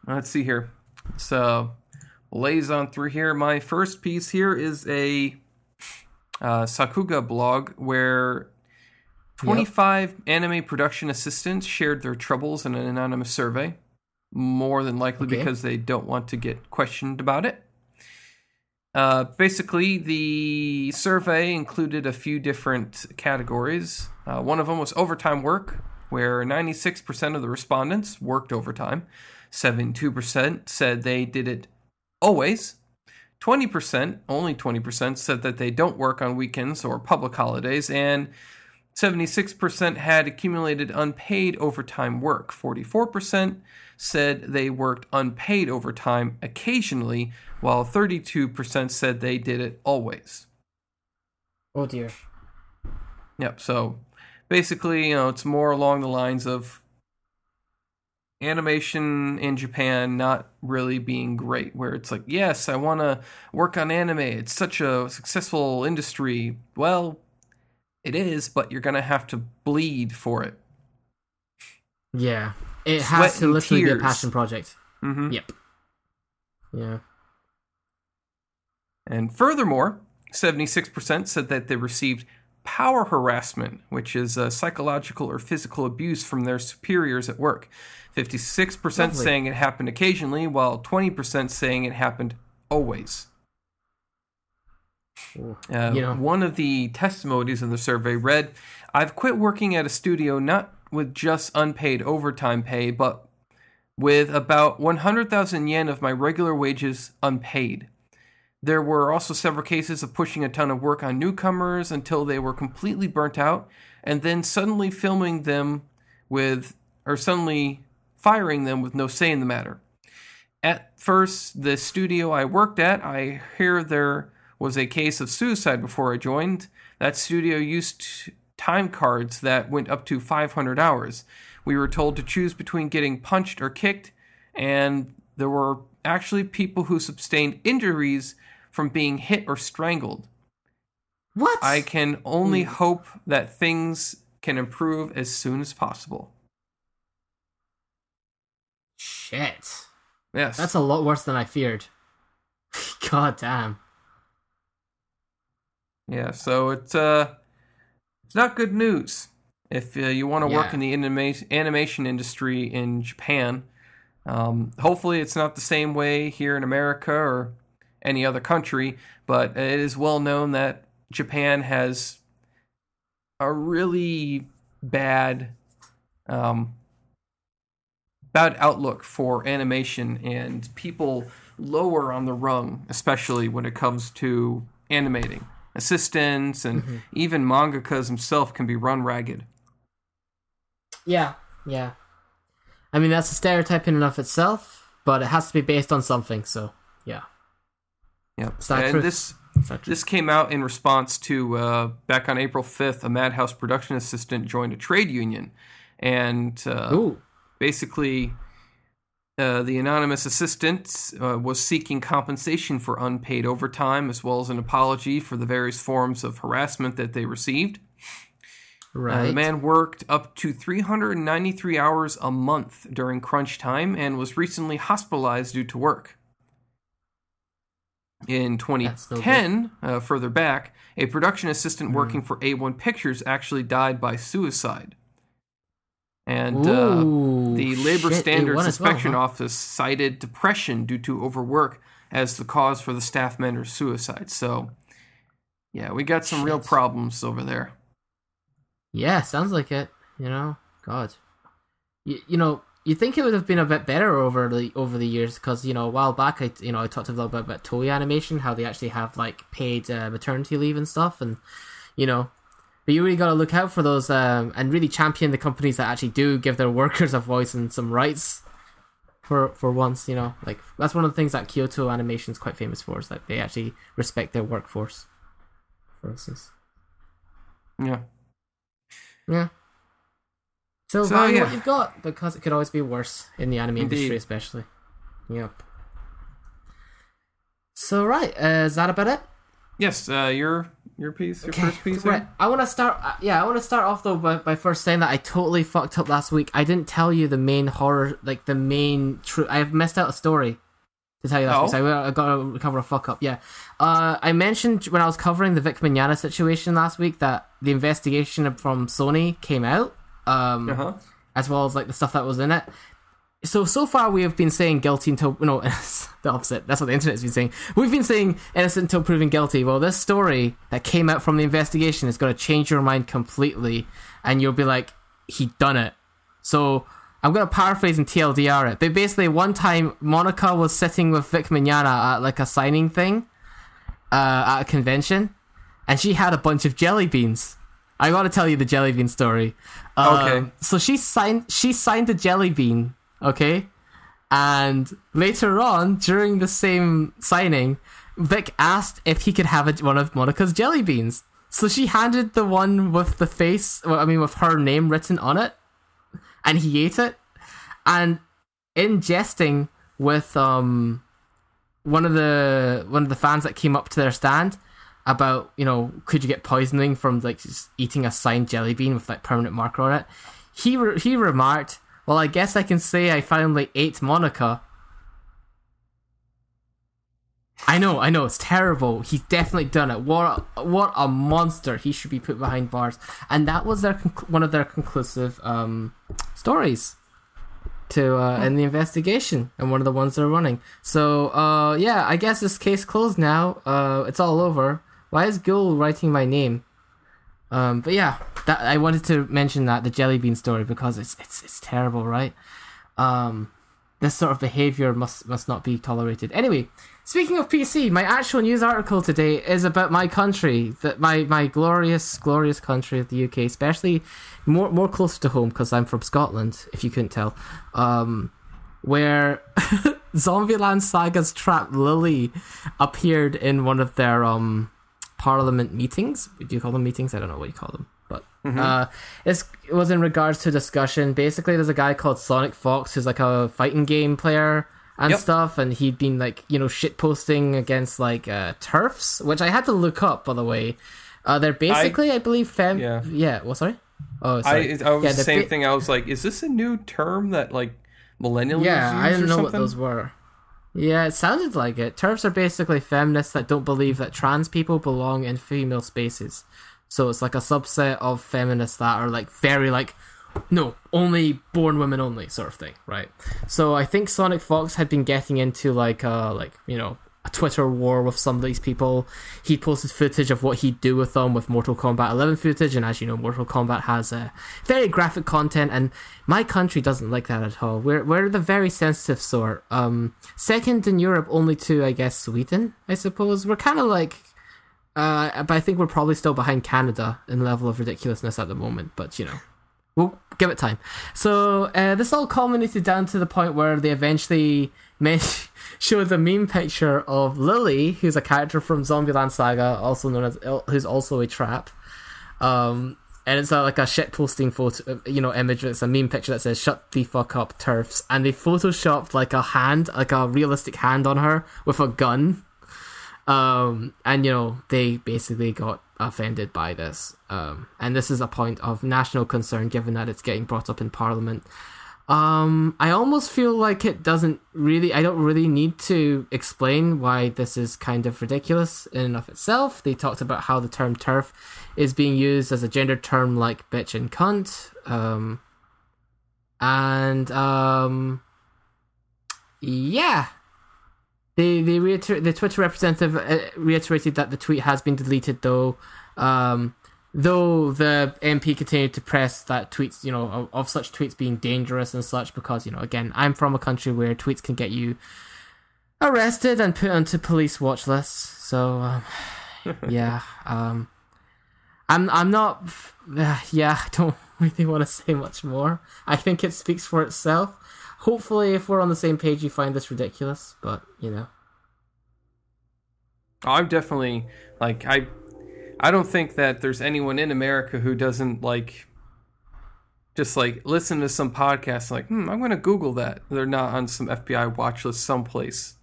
Let's see here. So, lays on through here. My first piece here is a uh, Sakuga blog where 25 anime production assistants shared their troubles in an anonymous survey, more than likely Okay. because they don't want to get questioned about it. Uh, basically, the survey included a few different categories. Uh, one of them was overtime work, where 96% of the respondents worked overtime. 72% said they did it always. 20%, only 20%, said that they don't work on weekends or public holidays. And 76% had accumulated unpaid overtime work. 44% said they worked unpaid overtime occasionally, while 32% said they did it always. oh dear. Yep. So basically, you know, it's more along the lines of animation in Japan not really being great, where it's like, yes, I want to work on anime. It's such a successful industry. Well, it is, but you're going to have to bleed for it. Yeah, it Sweat has to literally be a passion project. hmm Yep. Yeah. And furthermore, 76% said that they received power harassment, which is uh, psychological or physical abuse from their superiors at work. 56% Lovely. saying it happened occasionally, while 20% saying it happened always. Uh, You know. One of the testimonies in the survey read I've quit working at a studio not with just unpaid overtime pay, but with about 100,000 yen of my regular wages unpaid. There were also several cases of pushing a ton of work on newcomers until they were completely burnt out, and then suddenly filming them with, or suddenly firing them with no say in the matter. At first, the studio I worked at, I hear there was a case of suicide before I joined. That studio used time cards that went up to 500 hours. We were told to choose between getting punched or kicked, and there were actually people who sustained injuries from being hit or strangled. What? I can only hmm. hope that things can improve as soon as possible. Shit. Yes. That's a lot worse than I feared. [laughs] God damn. Yeah, so it's uh, it's not good news if uh, you want to work in the anima- animation industry in Japan. Um, hopefully, it's not the same way here in America or any other country, but it is well known that Japan has a really bad, um, bad outlook for animation, and people lower on the rung, especially when it comes to animating. Assistants and even mangakas himself can be run ragged. Yeah, yeah. I mean, that's a stereotype in and of itself, but it has to be based on something, so, yeah. That and true? this Is that true? this came out in response to uh, back on April fifth, a Madhouse production assistant joined a trade union, and uh, basically Uh, the anonymous assistant uh, was seeking compensation for unpaid overtime as well as an apology for the various forms of harassment that they received. Right. Uh, the man worked up to 393 hours a month during crunch time and was recently hospitalized due to work. In 2010, uh, further back, a production assistant Hmm. working for A1 Pictures actually died by suicide. And uh, the Labor shit, Standards A1 well, Inspection huh? Office cited depression due to overwork as the cause for the staff member's suicide. So, yeah, we got some real problems over there. Yeah, sounds like it. You know, God, you, you know, you think it would have been a bit better over the over the years because you know a while back I you know I talked a little bit about Toei Animation how they actually have like paid uh, maternity leave and stuff and you know. But you really got to look out for those um, and really champion the companies that actually do give their [laughs] workers a voice and some rights. For for once, you know, like that's one of the things that Kyoto Animation is quite famous for is that they actually respect their workforce. For instance. Yeah. Yeah. So, So, value yeah. what you've got because it could always be worse in the anime Indeed. industry, especially. Yep. So right, uh, is that about it? Yes, uh, your your piece, your first piece. Right. I want to start. Uh, yeah, I want to start off though by, by first saying that I totally fucked up last week. I didn't tell you the main horror, like the main true. I've missed out a story to tell you last Oh. week. So I, I got to recover a fuck up. Yeah. Uh, I mentioned when I was covering the Vic Mignogna situation last week that the investigation from Sony came out. Um, Uh huh. as well as like the stuff that was in it. So so far we have been saying guilty until no [laughs] the opposite. That's what the internet's been saying. We've been saying innocent until proven guilty. Well, this story that came out from the investigation is going to change your mind completely, and you'll be like, he done it. So I'm going to paraphrase and TLDR it. But basically, one time Monica was sitting with Vic Mignogna at like a signing thing, uh, at a convention, and she had a bunch of jelly beans. I got to tell you the jelly bean story. Um, Okay. So she signed. She signed a jelly bean. Okay. And later on, during the same signing, Vic asked if he could have a, one of Monica's jelly beans. So she handed the one with the face, well, I mean, with her name written on it, and he ate it. And in jesting with um one of the one of the fans that came up to their stand about you know could you get poisoning from like just eating a signed jelly bean with like permanent marker on it, he re- he remarked, "Well, I guess I can say I finally ate Monica." I know, I know, it's terrible. He's definitely done it. What a, what a monster! He should be put behind bars. And that was their conc- one of their conclusive um, stories to uh, in the investigation, and one of the ones they're running. So uh, yeah, I guess this case closed now. Uh, it's all over. Why is Ghoul writing my name? Um, but yeah, that I wanted to mention that the jelly bean story because it's it's it's terrible, right? Um, this sort of behavior must must not be tolerated. Anyway, speaking of PC, my actual news article today is about my country, that my my glorious glorious country of the UK, especially more more closer to home because I'm from Scotland. If you couldn't tell, um, where [laughs] Zombieland Saga's trap Lily appeared in one of their um parliament meetings. Do you call them meetings? I don't know what you call them, but uh, it's, it was in regards to discussion. Basically, there's a guy called Sonic Fox who's like a fighting game player and Yep. stuff, and he'd been like you know shit posting against like uh, TERFs, which I had to look up by the way. Uh, they're basically, I, believe, fem. Yeah. Yeah. Well, sorry. Oh, sorry. I was Yeah, the same ba- thing. I was like, is this a new term that like millennials Yeah, I didn't know something? what those were. Yeah, it sounded like it. Turfs are basically feminists that don't believe that trans people belong in female spaces. So it's like a subset of feminists that are like very like no, only born women only sort of thing, right? So I think Sonic Fox had been getting into like uh like, you know, a Twitter war with some of these people. He posted footage of what he'd do with them with Mortal Kombat 11 footage, and as you know, Mortal Kombat has uh, very graphic content, and my country doesn't like that at all. We're we're the very sensitive sort. Um, second in Europe, only to I guess Sweden, I suppose. We're kind of like, uh, but I think we're probably still behind Canada in level of ridiculousness at the moment. But you know, we'll give it time. So uh, this all culminated down to the point where they eventually [laughs] showed the meme picture of Lily, who's a character from Zombieland Saga, also known as who's also a trap. Um, and it's uh, like a shit posting photo, uh, you know, image. It's a meme picture that says "Shut the fuck up, TERFs," and they photoshopped like a hand, like a realistic hand on her with a gun. Um, and you know, they basically got offended by this. Um, and this is a point of national concern, given that it's getting brought up in Parliament. Um, I almost feel like it doesn't really. I don't really need to explain why this is kind of ridiculous in and of itself. They talked about how the term "TERF" is being used as a gender term like "bitch" and "cunt," um, and um, yeah. They they reiter- the Twitter representative uh, reiterated that the tweet has been deleted though. Um, though the MP continued to press that tweets, you know, of, of, such tweets being dangerous and such, because you know, again, I'm from a country where tweets can get you arrested and put onto police watch lists. So, um, [laughs] yeah, um, I'm I'm not, uh, yeah, [laughs] I don't really want to say much more. I think it speaks for itself. Hopefully, if we're on the same page, you find this ridiculous, but you know. I'm definitely like I I don't think that there's anyone in America who doesn't like just like listen to some podcast like, hmm, I'm gonna Google that. They're not on some FBI watch list someplace.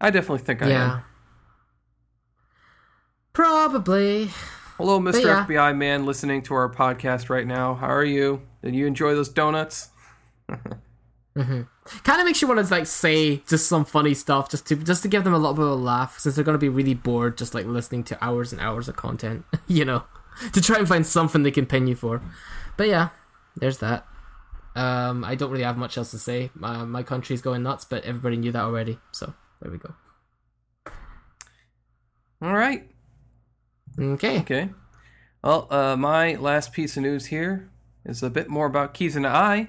I definitely think I yeah. am. Probably. Hello, Mr. Yeah. FBI man listening to our podcast right now. How are you? Did you enjoy those donuts? [laughs] Mm-hmm. Kind of makes you want to like say just some funny stuff, just to just to give them a little bit of a laugh, since they're going to be really bored, just like listening to hours and hours of content. [laughs] you know, to try and find something they can pin you for. But yeah, there's that. Um, I don't really have much else to say. My my country's going nuts, but everybody knew that already. So there we go. All right. Okay. Okay. Well, uh, my last piece of news here is a bit more about Kizuna Ai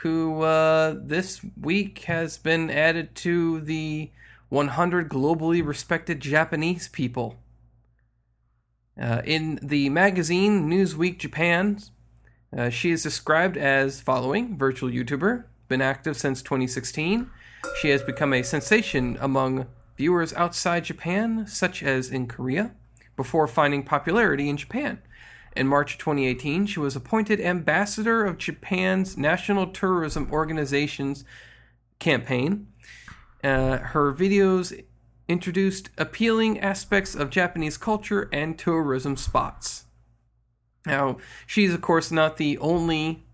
who uh, this week has been added to the 100 globally respected Japanese people. Uh, in the magazine Newsweek Japan, uh, she is described as following virtual YouTuber, been active since 2016. She has become a sensation among viewers outside Japan, such as in Korea, before finding popularity in Japan. In March 2018, she was appointed ambassador of Japan's National Tourism Organization's campaign. Uh, her videos introduced appealing aspects of Japanese culture and tourism spots. Now, she's, of course, not the only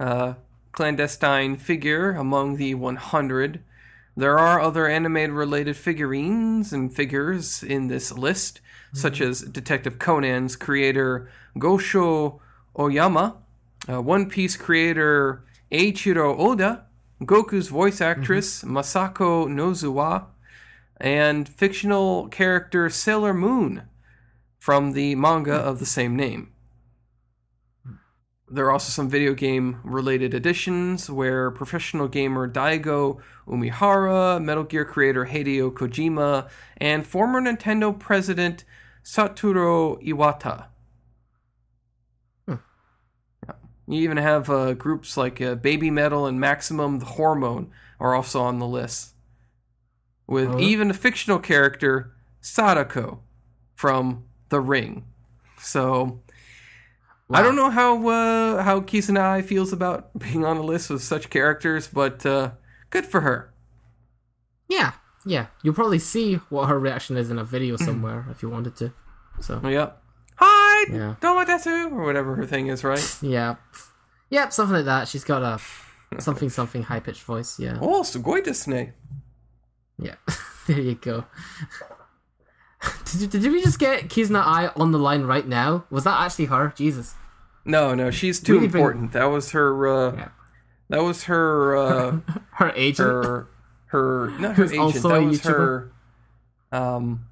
uh, clandestine figure among the 100. There are other anime related figurines and figures in this list. Such as Detective Conan's creator Gosho Aoyama, uh, One Piece creator Eiichiro Oda, Goku's voice actress mm-hmm. Masako Nozawa, and fictional character Sailor Moon from the manga of the same name. There are also some video game related additions where professional gamer Daigo Umehara, Metal Gear creator Hideo Kojima, and former Nintendo president Satoru Iwata You even have uh, groups like uh, Baby Metal and Maximum the Hormone are also on the list, with oh. even a fictional character Sadako from The Ring. So wow. I don't know how uh, how Kizuna Ai feels about [laughs] being on a list with such characters, but uh, good for her. Yeah, yeah. You'll probably see what her reaction is in a video somewhere if you wanted to. So yeah. Hi, yeah. Domodesu, or whatever her thing is, right? [laughs] yeah. Yep, something like that. She's got a something something high pitched voice, yeah. Oh, sugoi desu Yeah. [laughs] there you go. [laughs] did, did we just get Kizuna Ai on the line right now? Was that actually her? Jesus. No, no, she's too really important. Been... That was her uh yeah. that was her uh her agent. Her her not her agent. that was her um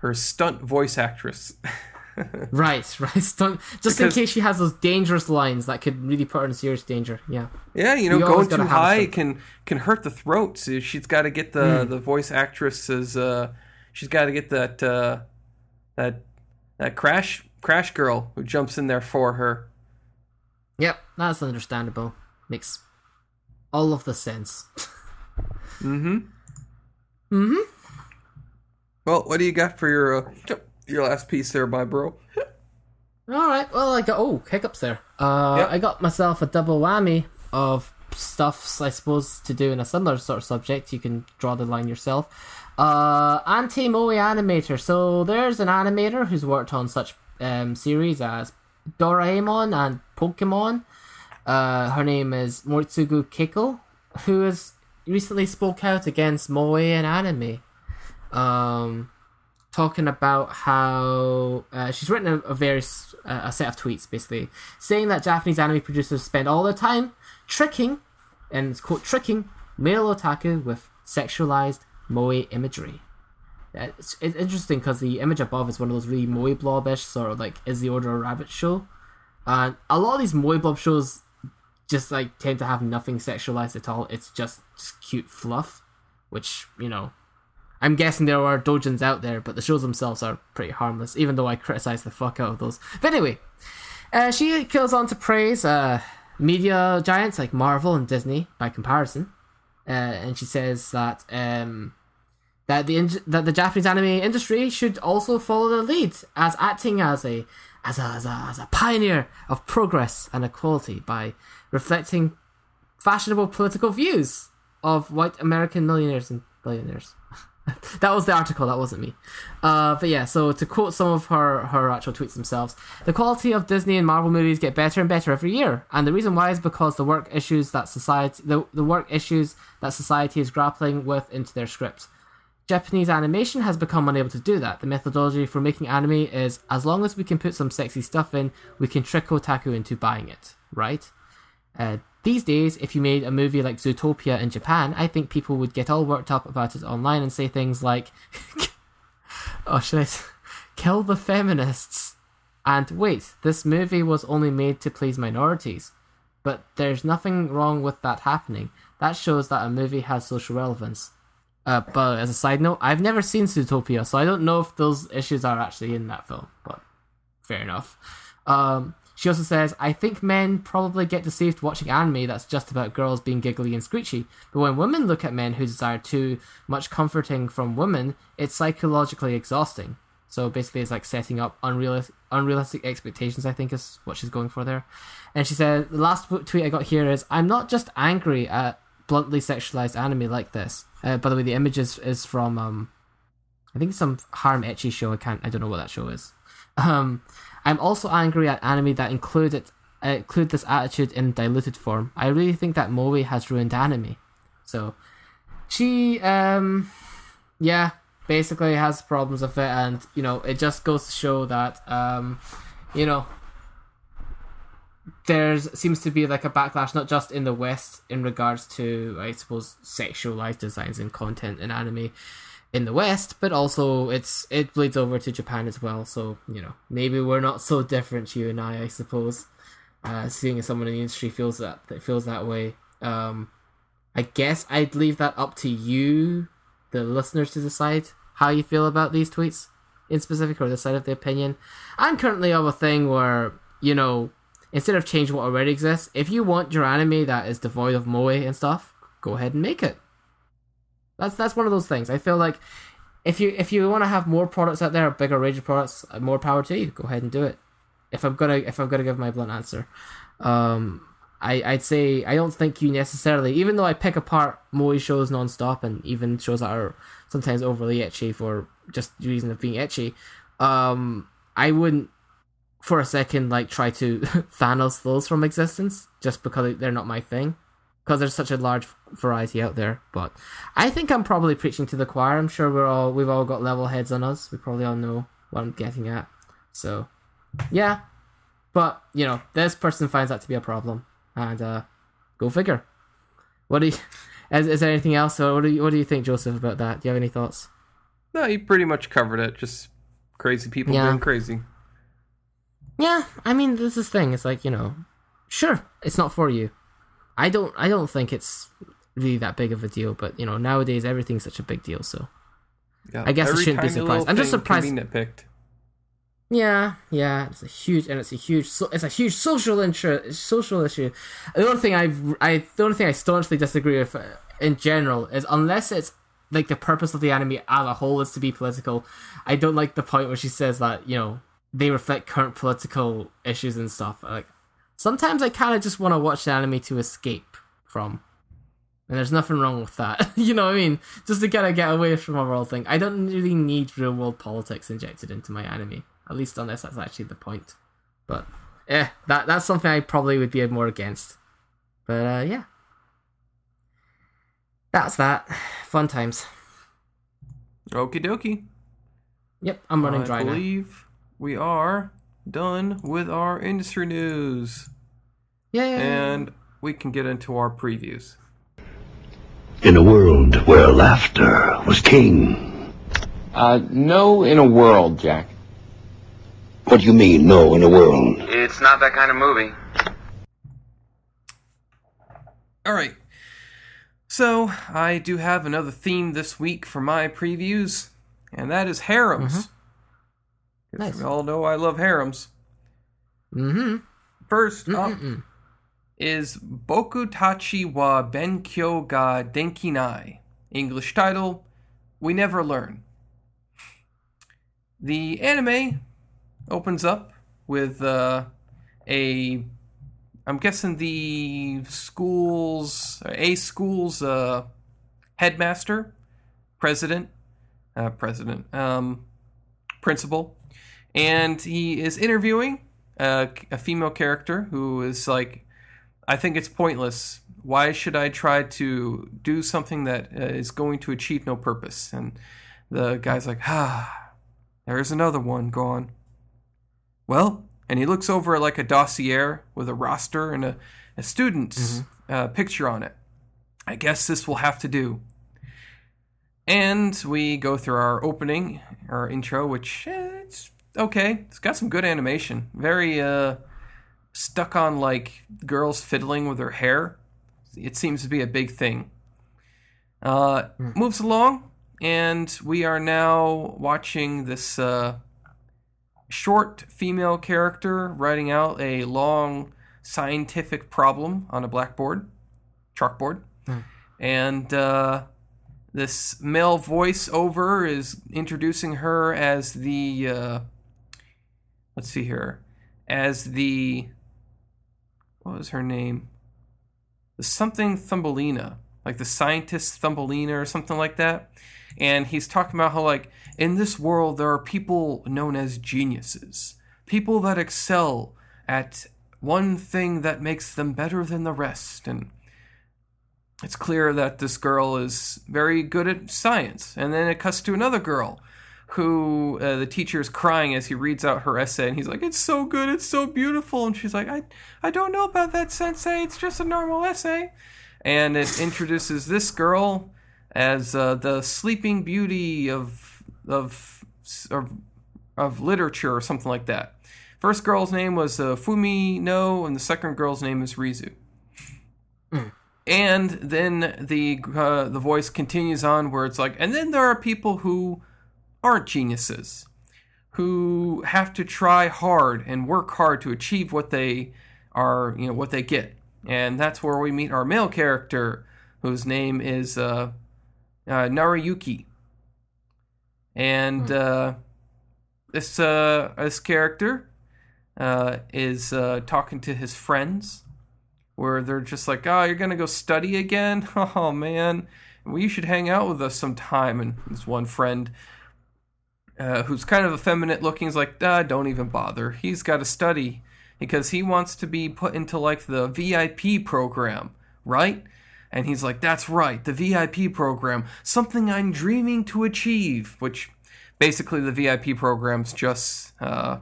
her stunt voice actress. [laughs] right, right. Stunt just because, in case she has those dangerous lines that could really put her in serious danger. Yeah. Yeah, you know, you going too high can can hurt the throat. So she's got to get the mm. the voice actresses. Uh, she's got to get that uh, that that crash crash girl who jumps in there for her. Yep, that's understandable. Makes all of the sense. [laughs] mm-hmm. Mm-hmm. Well, what do you got for your uh, your last piece there, my bro. All right. Well, I got oh hiccups there. Uh, Yep. I got myself a double whammy of stuffs I suppose to do in a similar sort of subject. You can draw the line yourself. Uh, anti moe animator. So there's an animator who's worked on such um, series as Doraemon and Pokemon. Uh, her name is Mortsugu Keiko, who has recently spoke out against moe and anime. Um, talking about how uh, she's written a, a various uh, a set of tweets basically saying that Japanese anime producers spend all their time tricking and it's quote tricking male otaku with sexualized moe imagery. Uh, It's, it's interesting because the image above is one of those really moe blobish sort of like is the order of rabbit show, and a lot of these moe blob shows just like tend to have nothing sexualized at all. It's just, just cute fluff, which you know I'm guessing there are dojins out there, but the shows themselves are pretty harmless, even though I criticize the fuck out of those. But anyway, uh, she goes on to praise uh, media giants like Marvel and Disney by comparison, uh, and she says that um, that the in- that the Japanese anime industry should also follow the lead as acting as a as a, as a as a pioneer of progress and equality by reflecting fashionable political views of white American millionaires and billionaires. [laughs] that was the article, that wasn't me. Uh, but yeah, so to quote some of her, her actual tweets themselves, the quality of Disney and Marvel movies get better and better every year, and the reason why is because the work issues that society the, the work issues that society is grappling with into their scripts. Japanese animation has become unable to do that. The methodology for making anime is as long as we can put some sexy stuff in, we can trick otaku into buying it, right? Uh, these days, if you made a movie like Zootopia in Japan, I think people would get all worked up about it online and say things like, [laughs] "Oh, should I s- kill the feminists?" And wait, this movie was only made to please minorities. But there's nothing wrong with that happening. That shows that a movie has social relevance. Uh, but as a side note, I've never seen Zootopia, so I don't know if those issues are actually in that film. But fair enough. Um, she also says, I think men probably get deceived watching anime that's just about girls being giggly and screechy. But when women look at men who desire too much comforting from women, it's psychologically exhausting. So basically, it's like setting up unrealistic, unrealistic expectations, I think is what she's going for there. And she said, the last tweet I got here is, I'm not just angry at bluntly sexualized anime like this. Uh, by the way, the image is, is from, um, I think some harm ecchi show. I can't, I don't know what that show is. Um, I'm also angry at anime that include it, uh, include this attitude in diluted form. I really think that Moe has ruined anime. So, she, um, yeah, basically has problems with it, and you know, it just goes to show that, um, you know, there's seems to be like a backlash not just in the West in regards to, I suppose, sexualized designs and content in anime in the West, but also it's it bleeds over to Japan as well. So you know, maybe we're not so different, you and I, I suppose. Uh, seeing as someone in the industry feels that that feels that way, um, I guess I'd leave that up to you, the listeners, to decide how you feel about these tweets in specific or the side of the opinion. I'm currently of a thing where you know, instead of changing what already exists, if you want your anime that is devoid of moe and stuff, go ahead and make it. That's that's one of those things. I feel like if you if you want to have more products out there, bigger range of products, uh, more power to you. Go ahead and do it. If I'm gonna if I'm gonna give my blunt answer, um, I I'd say I don't think you necessarily, even though I pick apart moe shows nonstop and even shows that are sometimes overly ecchi for just the reason of being ecchi, um, I wouldn't for a second like try to [laughs] Thanos those from existence just because they're not my thing because there's such a large variety out there. But I think I'm probably preaching to the choir. I'm sure we're all we've all got level heads on us. We probably all know what I'm getting at. So, yeah. But you know, this person finds that to be a problem, and uh, go figure. What do you? [laughs] Is, is there anything else? Or what do you what do you think, Joseph, about that? Do you have any thoughts? No, you pretty much covered it. Just crazy people Yeah. doing crazy. Yeah, I mean, this is thing. It's like you know, sure, it's not for you. I don't. I don't think it's really that big of a deal. But you know, nowadays everything's such a big deal. So Yeah, I guess I shouldn't be surprised. I'm just surprised- nitpicked. yeah, yeah, it's a huge and it's a huge. So, it's a huge social intro, social issue. The only thing I, I, the only thing I staunchly disagree with uh, in general is unless it's like the purpose of the anime as a whole is to be political. I don't like the point where she says that you know they reflect current political issues and stuff. Like sometimes I kind of just want to watch the anime to escape from. And there's nothing wrong with that. [laughs] you know what I mean? Just to kind of get away from a world thing. I don't really need real world politics injected into my anime. At least unless that's actually the point. But yeah, that that's something I probably would be more against. But uh, yeah. That's that. [sighs] Fun times. Okie dokie. Yep, I'm running dry I now. believe we are done with our industry news. Yeah, yeah, yeah. And we can get into our previews. In a world where laughter was king. Uh, no in a world, Jack. What do you mean, no, in a world? It's not that kind of movie. All right. So, I do have another theme this week for my previews, and that is harems. 'Cause Nice. We all know I love harems. Mm-hmm. First up is Boku Tachi wa Benkyou ga Dekinai. English title, We Never Learn. The anime opens up with uh, a, I'm guessing the school's, a school's uh, headmaster, president, uh, president, um, principal, and he is interviewing a, a female character who is like, I think it's pointless. Why should I try to do something that uh, going to achieve no purpose? And the guy's like, ah, there's another one gone. Well, and he looks over like a dossier with a roster and a, a student's uh, picture on it. I guess this will have to do. And we go through our opening, our intro, which eh, okay. It's got some good animation. Very uh, stuck on like girls fiddling with her hair. It seems to be a big thing. Uh, Moves along, and we are now watching this uh, short female character writing out a long scientific problem on a blackboard, chalkboard, and uh, this male voiceover is introducing her as the uh, let's see here. As the what was her name? The something thumbelina like the scientist thumbelina or something like that. And he's talking about how like in this world there are people known as geniuses people that excel at one thing that makes them better than the rest. And it's clear that this girl is very good at science. And then it cuts to another girl who uh, the teacher is crying as he reads out her essay. And he's like, It's so good, it's so beautiful. And she's like, I, I don't know about that, sensei. It's just a normal essay. And it introduces this girl as uh, the sleeping beauty of, of, of, of literature or something like that. First girl's name was uh, Fumino, and the second girl's name is Rizu and then the uh, the voice continues on where it's like and then there are people who aren't geniuses who have to try hard and work hard to achieve what they are you know what they get and that's where we meet our male character whose name is uh, uh, Nariyuki and uh, this uh, this character uh, is uh, talking to his friends where they're just like, "Oh, you're gonna go study again? [laughs] Oh man, well, you should hang out with us sometime." And this one friend, uh, who's kind of effeminate looking, is like, ah, "Don't even bother. He's got to study because he wants to be put into like the VIP program, right?" And he's like, "That's right, the VIP program, something I'm dreaming to achieve." Which, basically, the VIP program's just uh,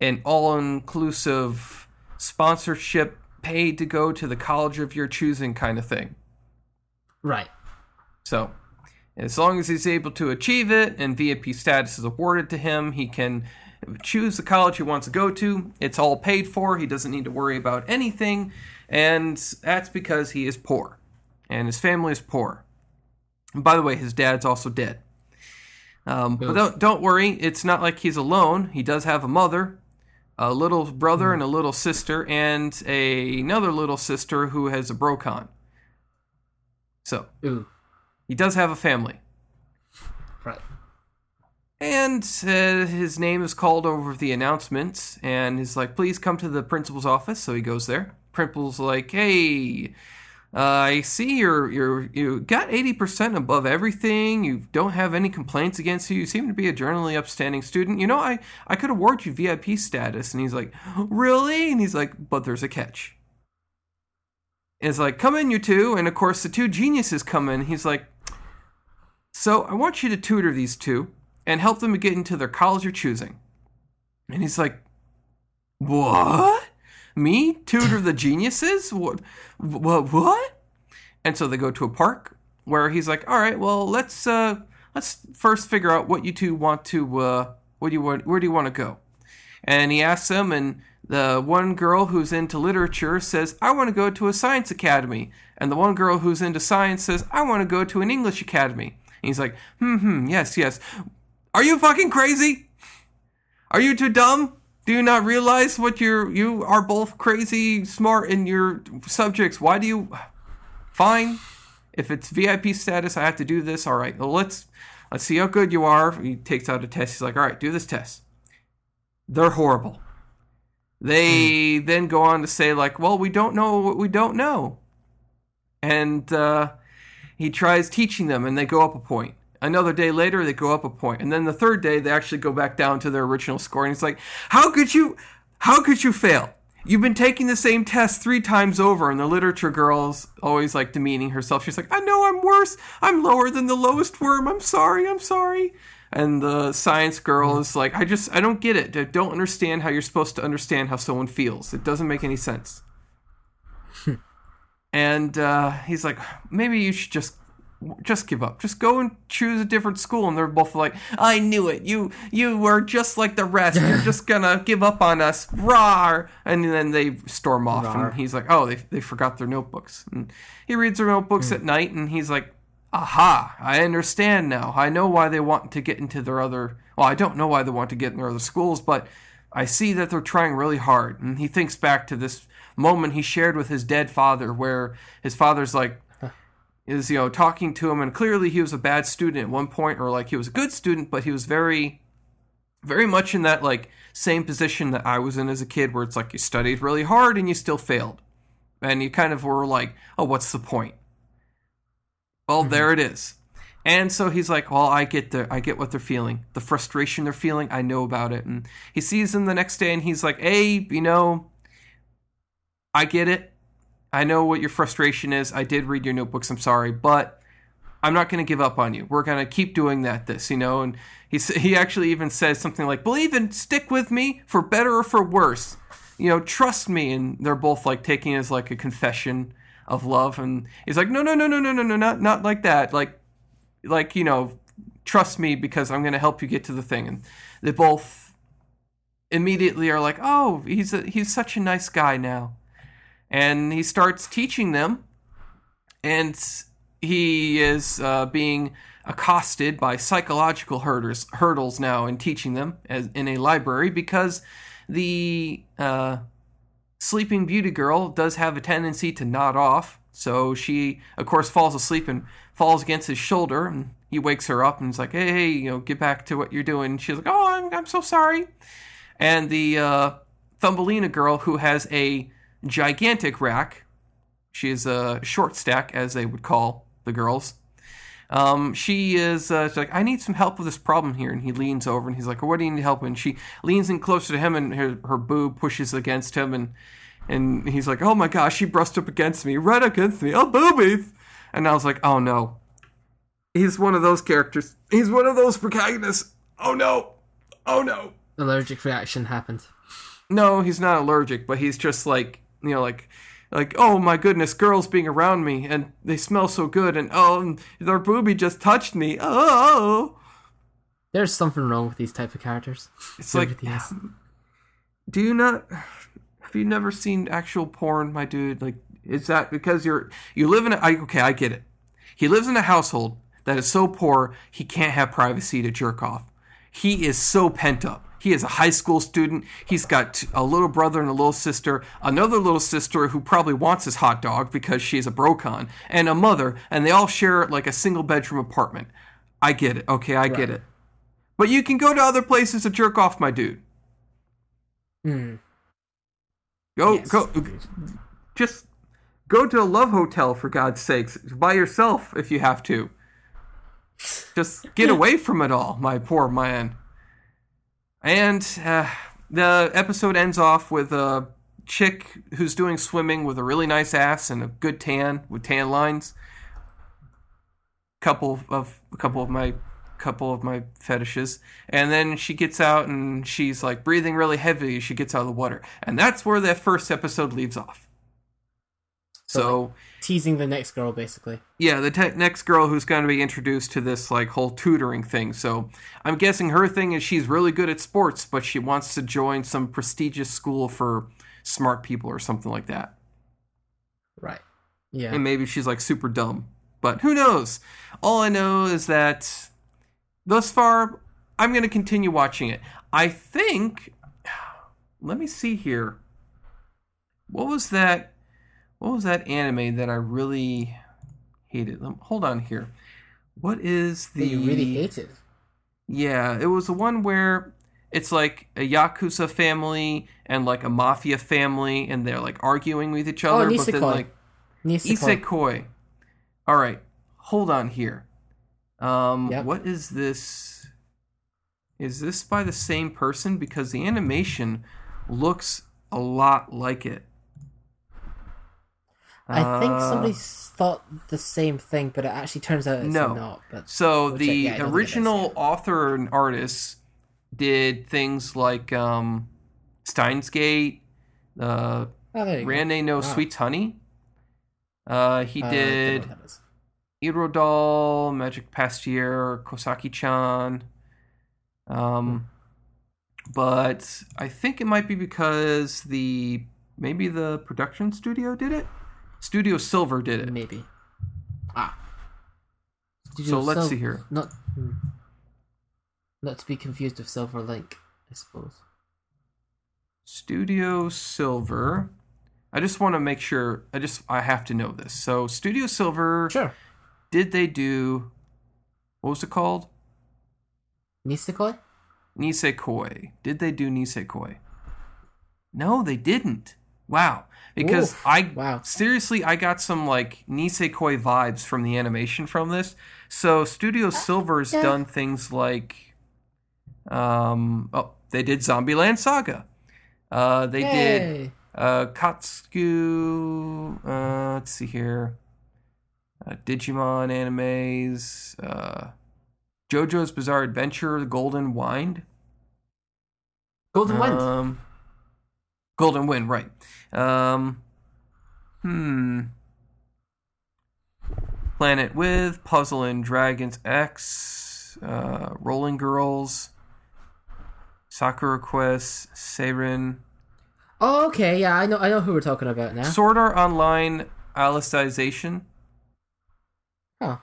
an all-inclusive sponsorship paid to go to the college of your choosing kind of thing. Right. So, as long as he's able to achieve it and VIP status is awarded to him, he can choose the college he wants to go to. It's all paid for. He doesn't need to worry about anything. And that's because he is poor. And his family is poor. And by the way, his dad's also dead. Um, but don't, don't worry, it's not like he's alone. He does have a mother, a little brother, and a little sister, and a, another little sister who has a brocon. So, Ooh. He does have a family. Right. And uh, his name is called over the announcements, and he's like, "Please come to the principal's office." So he goes there. Principal's like, "Hey, uh, I see you're you're you got eighty percent above everything. You don't have any complaints against you. You seem to be a generally upstanding student. You know, I I could award you VIP status." And he's like, "Really?" And he's like, "But there's a catch." And it's like, "Come in, you two. And of course, the two geniuses come in. He's like, "So I want you to tutor these two and help them get into their college of choosing. And he's like, What? Me? Tutor the geniuses? What? What? What? And so they go to a park where he's like, All right, well, let's uh, let's first figure out what you two want to uh, what do you want? Where do you want to go? And he asks them, and the one girl who's into literature says, I want to go to a science academy. And the one girl who's into science says, I want to go to an English academy. And he's like, hmm, hmm, yes, yes. Are you fucking crazy? Are you too dumb? Do you not realize what you're you are both crazy smart in your subjects? Why do you fine? If it's VIP status, I have to do this. All right. Well, let's let's see how good you are. He takes out a test. He's like, "All right, do this test." They're horrible. They mm. then go on to say like, "Well, we don't know what we don't know." And uh, he tries teaching them and they go up a point. Another day later, they go up a point, and then the third day, they actually go back down to their original score. And it's like, how could you, how could you fail? You've been taking the same test three times over, and the literature girl's always like demeaning herself. She's like, I know I'm worse. I'm lower than the lowest worm. I'm sorry. I'm sorry. And the science girl is like, I just, I don't get it. I don't understand how you're supposed to understand how someone feels. It doesn't make any sense. And uh, he's like, maybe you should just just give up. Just go and choose a different school. And they're both like, I knew it. You you were just like the rest. You're [laughs] just gonna give up on us. Rawr. And then they storm off. Rawr. And he's like, oh, they, they forgot their notebooks. And he reads their notebooks mm. at night and he's like, aha, I understand now. I know why they want to get into their other, well, I don't know why they want to get in their other schools, but I see that they're trying really hard. And he thinks back to this moment he shared with his dead father where his father's like, is you know talking to him and clearly he was a bad student at one point or like he was a good student but he was very very much in that like same position that I was in as a kid where it's like you studied really hard and you still failed. And you kind of were like oh what's the point? Well mm-hmm. there it is. And so he's like well I get the I get what they're feeling the frustration they're feeling. I know about it. And he sees them the next day and he's like hey you know I get it I know what your frustration is. I did read your notebooks. I'm sorry, but I'm not going to give up on you. We're going to keep doing that. This, you know, and he he actually even says something like, "Believe and stick with me for better or for worse." You know, trust me. And they're both like taking it as like a confession of love. And he's like, "No, no, no, no, no, no, no, not not like that. Like, like you know, trust me because I'm going to help you get to the thing." And they both immediately are like, "Oh, he's a, he's such a nice guy now." And he starts teaching them, and he is uh, being accosted by psychological hurdles, hurdles now in teaching them as, in a library because the uh, sleeping beauty girl does have a tendency to nod off. So she, of course, falls asleep and falls against his shoulder, and he wakes her up and is like, "Hey, hey you know, get back to what you're doing." She's like, "Oh, I'm, I'm so sorry." And the uh, Thumbelina girl, who has a gigantic rack. She is a short stack, as they would call the girls. Um, she is uh, like, I need some help with this problem here. And he leans over and he's like, What do you need help? With? And she leans in closer to him and her, her boob pushes against him. And, and he's like, Oh my gosh, she brushed up against me, right against me. Oh, boobies. And I was like, Oh no. He's one of those characters. He's one of those protagonists. Oh no. Oh no. Allergic reaction happened. No, he's not allergic, but he's just like you know, like like oh my goodness, girls being around me and they smell so good, and oh, and their boobie just touched me. Oh, oh, oh, there's something wrong with these type of characters. It's like, do you not? Have you never seen actual porn, my dude? Like, is that because you're you live in a? I, okay, I get it. He lives in a household that is so poor he can't have privacy to jerk off. He is so pent up. He is a high school student. He's got a little brother and a little sister, another little sister who probably wants his hot dog because she's a brocon, and a mother, and they all share like a single bedroom apartment. I get it. Okay, I right. get it. But you can go to other places to jerk off, my dude. Hmm. Go, Yes. go, just go to a love hotel for God's sakes, by yourself if you have to. Just get away from it all, my poor man. And uh, the episode ends off with a chick who's doing swimming with a really nice ass and a good tan with tan lines. Couple of a couple of my couple of my fetishes. And then she gets out and she's like breathing really heavy she gets out of the water. And that's where that first episode leaves off. So, Teasing the next girl, basically. yeah the te- next girl who's going to be introduced to this like whole tutoring thing so i'm guessing her thing is she's really good at sports but she wants to join some prestigious school for smart people or something like that Right. Yeah. and maybe she's like super dumb. But who knows? All I know is that thus far, I'm going to continue watching it. I think. [sighs] Let me see here. What was that? What was that anime that I really hated? Hold on here. What is the? you really hated. Yeah, it was the one where it's like a yakuza family and like a mafia family, and they're like arguing with each Oh, other. but then Nisekoi. like Nisekoi. Isekoi. All right, hold on here. Um, Yep. what is this? Is this by the same person? Because the animation looks a lot like it. I think Uh, somebody thought the same thing, but it actually turns out it's No. not. But So We'll the check- yeah, I don't think it is, original author and artist did things like um, Steins Gate, uh, oh, Rane no Wow. Sweets Honey. Uh, he. Uh, I don't know did what that is. Irodal, Magic Pastier, Kosaki-chan. Um, but I think it might be because the maybe the production studio did it. Studio Silver did it. Maybe. Ah. Did So let's sil- see here. Not, hmm. not to be confused with Silver Link, I suppose. Studio Silver. I just want to make sure. I just I have to know this. So Studio Silver. Sure. Did they do? What was it called? Nisekoi? Nisekoi. Did they do Nisekoi? No, they didn't. Wow. Because Oof. I Wow. seriously I got some like Nisekoi vibes from the animation from this. So Studio Silver's yeah. done things like um oh, they did Zombieland Saga. Uh they did Yay. uh Katsuku uh let's see here. Uh, Digimon animes, uh JoJo's Bizarre Adventure, The Golden Wind. Golden Wind. Um, Golden Wind, right. Um, hmm. Planet with Puzzle and Dragons X, uh, Rolling Girls, Sakura Quest, Seiren, oh, okay. Yeah, I know. I know who we're talking about now. Sword Art Online, Alicization. oh,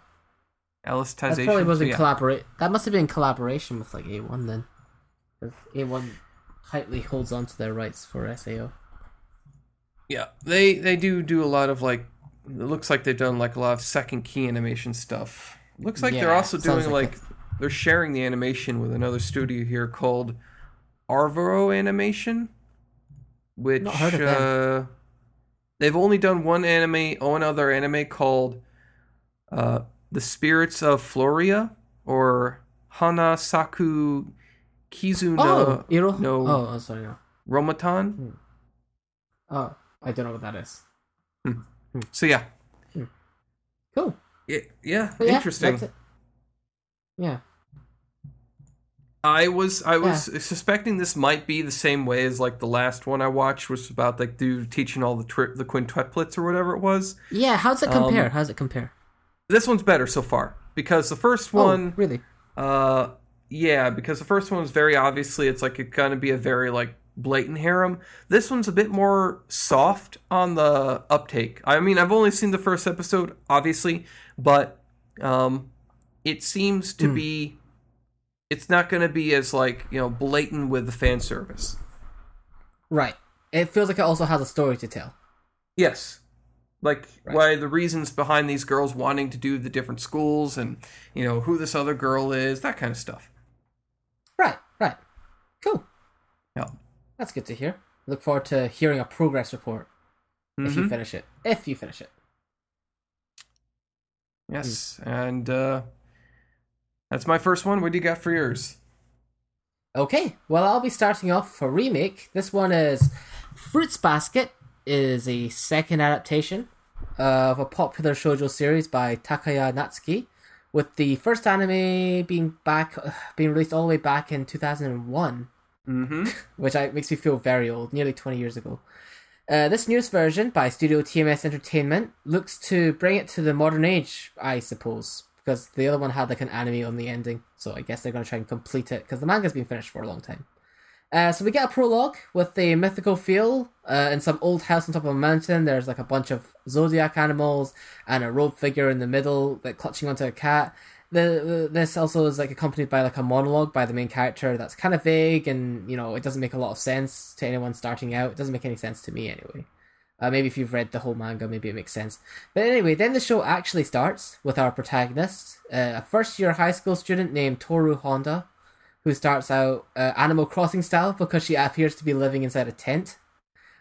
Alicization. that probably wasn't yeah. collaborate. That must have been collaboration with like A1 then. A1 tightly holds on to their rights for SAO. Yeah, they they do do a lot of like. It looks like they've done like a lot of second key animation stuff. Looks like they're also doing like like, they're sharing the animation with another studio here called Arvoro Animation, which Not heard of them. uh, they've only done one anime, one other anime called uh, The Spirits of Floria or Hana Saku Kizu no oh, Iro? no Oh, oh, sorry, no. Romaton. Oh, I don't know what that is. So yeah, Cool. it, yeah, But interesting. that's it. Yeah. I was I was suspecting this might be the same way as like the last one I watched, which was about like dude teaching all the tri- the quintuplets or whatever it was. Yeah, how's it compare? Um, how's it compare? This one's better so far because the first Oh, one, really? uh, yeah, because the first one was very obviously it's like it's gonna be a very like blatant harem. This one's a bit more soft on the uptake. I mean, I've only seen the first episode, obviously, but um, it seems to be. It's not going to be as like you know blatant with the fan service. Right. It feels like it also has a story to tell. Yes. Like Right. why the reasons behind these girls wanting to do the different schools and you know who this other girl is, that kind of stuff. Right, right. Cool. Yeah. That's good to hear. Look forward to hearing a progress report if you Mhm. finish it. If you finish it. Yes, and uh, that's my first one. What do you got for yours? Okay, well, I'll be starting off for remake. This one is Fruits Basket is a second adaptation of a popular shoujo series by Takaya Natsuki, with the first anime being back being released all the way back in 2001, Mm-hmm. [laughs] which I, makes me feel very old, nearly 20 years ago. Uh, this newest version by Studio TMS Entertainment looks to bring it to the modern age, I suppose, because the other one had like an anime on the ending, so I guess they're going to try and complete it because the manga's been finished for a long time. Uh, so we get a prologue with a mythical feel uh, in some old house on top of a mountain. There's like a bunch of zodiac animals and a robed figure in the middle, like clutching onto a cat. The, the this also is like accompanied by like a monologue by the main character that's kind of vague and you know it doesn't make a lot of sense to anyone starting out. It doesn't make any sense to me anyway. Uh, maybe if you've read the whole manga, maybe it makes sense. But anyway, then the show actually starts with our protagonist, uh, a first year high school student named Toru Honda, who starts out uh, Animal Crossing style because she appears to be living inside a tent.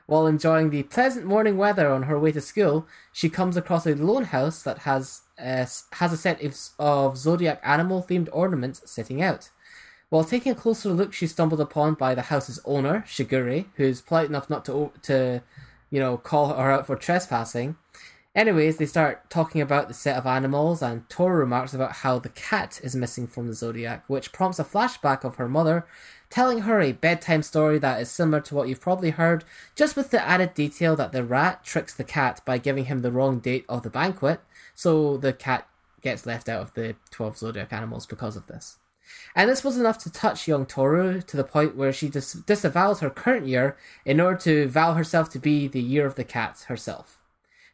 While enjoying the pleasant morning weather on her way to school, she comes across a lone house that has uh, has a set of, of zodiac animal themed ornaments sitting out. While taking a closer look, she's stumbled upon by the house's owner, Shigure, who's polite enough not to to, you know, call her out for trespassing. Anyways, they start talking about the set of animals, and Toru remarks about how the cat is missing from the zodiac, which prompts a flashback of her mother telling her a bedtime story that is similar to what you've probably heard, just with the added detail that the rat tricks the cat by giving him the wrong date of the banquet, so the cat gets left out of the 12 zodiac animals because of this. And this was enough to touch young Toru to the point where she dis- disavows her current year in order to vow herself to be the year of the cat herself.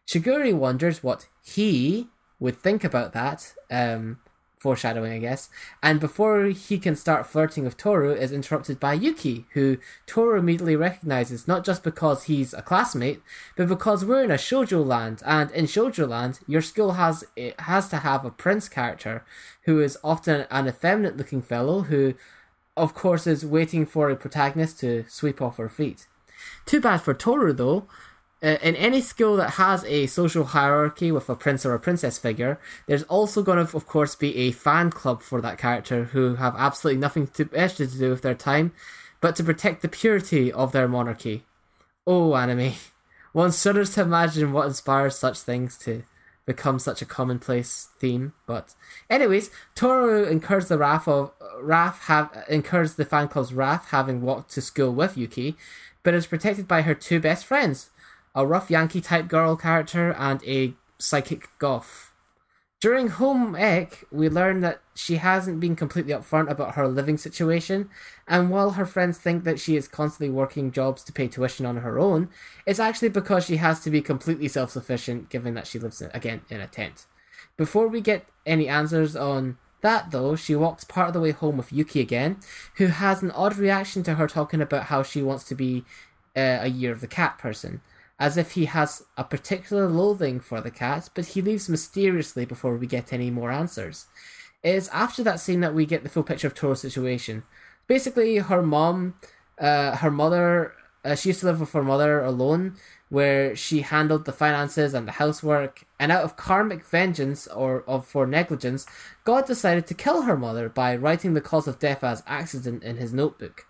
Shigure wonders what he would think about that, um, foreshadowing, I guess. And before he can start flirting with Toru, is interrupted by Yuki, who Toru immediately recognizes not just because he's a classmate, but because we're in a shoujo land, and in shoujo land, your school has it has to have a prince character who is often an effeminate-looking fellow who, of course, is waiting for a protagonist to sweep off her feet. Too bad for Toru, though. Uh, in any school that has a social hierarchy with a prince or a princess figure, there's also going to, of course, be a fan club for that character who have absolutely nothing to, extra to do with their time, but to protect the purity of their monarchy. Oh, anime. [laughs] One shudders to imagine what inspires such things to become such a commonplace theme. But, anyways, Toru incurs the wrath of wrath have incurs the fan club's wrath having walked to school with Yuki, but is protected by her two best friends, a rough Yankee type girl character and a psychic goth. During home ec, we learn that she hasn't been completely upfront about her living situation, and while her friends think that she is constantly working jobs to pay tuition on her own, it's actually because she has to be completely self sufficient given that she lives, in, again, in a tent. Before we get any answers on that, though, she walks part of the way home with Yuki again, who has an odd reaction to her talking about how she wants to be uh, a year of the cat person as if he has a particular loathing for the cat, but he leaves mysteriously before we get any more answers. It is after that scene that we get the full picture of Toru's situation. Basically, her mom, uh, her mother, uh, she used to live with her mother alone, where she handled the finances and the housework, and out of karmic vengeance or of for negligence, God decided to kill her mother by writing the cause of death as accident in his notebook.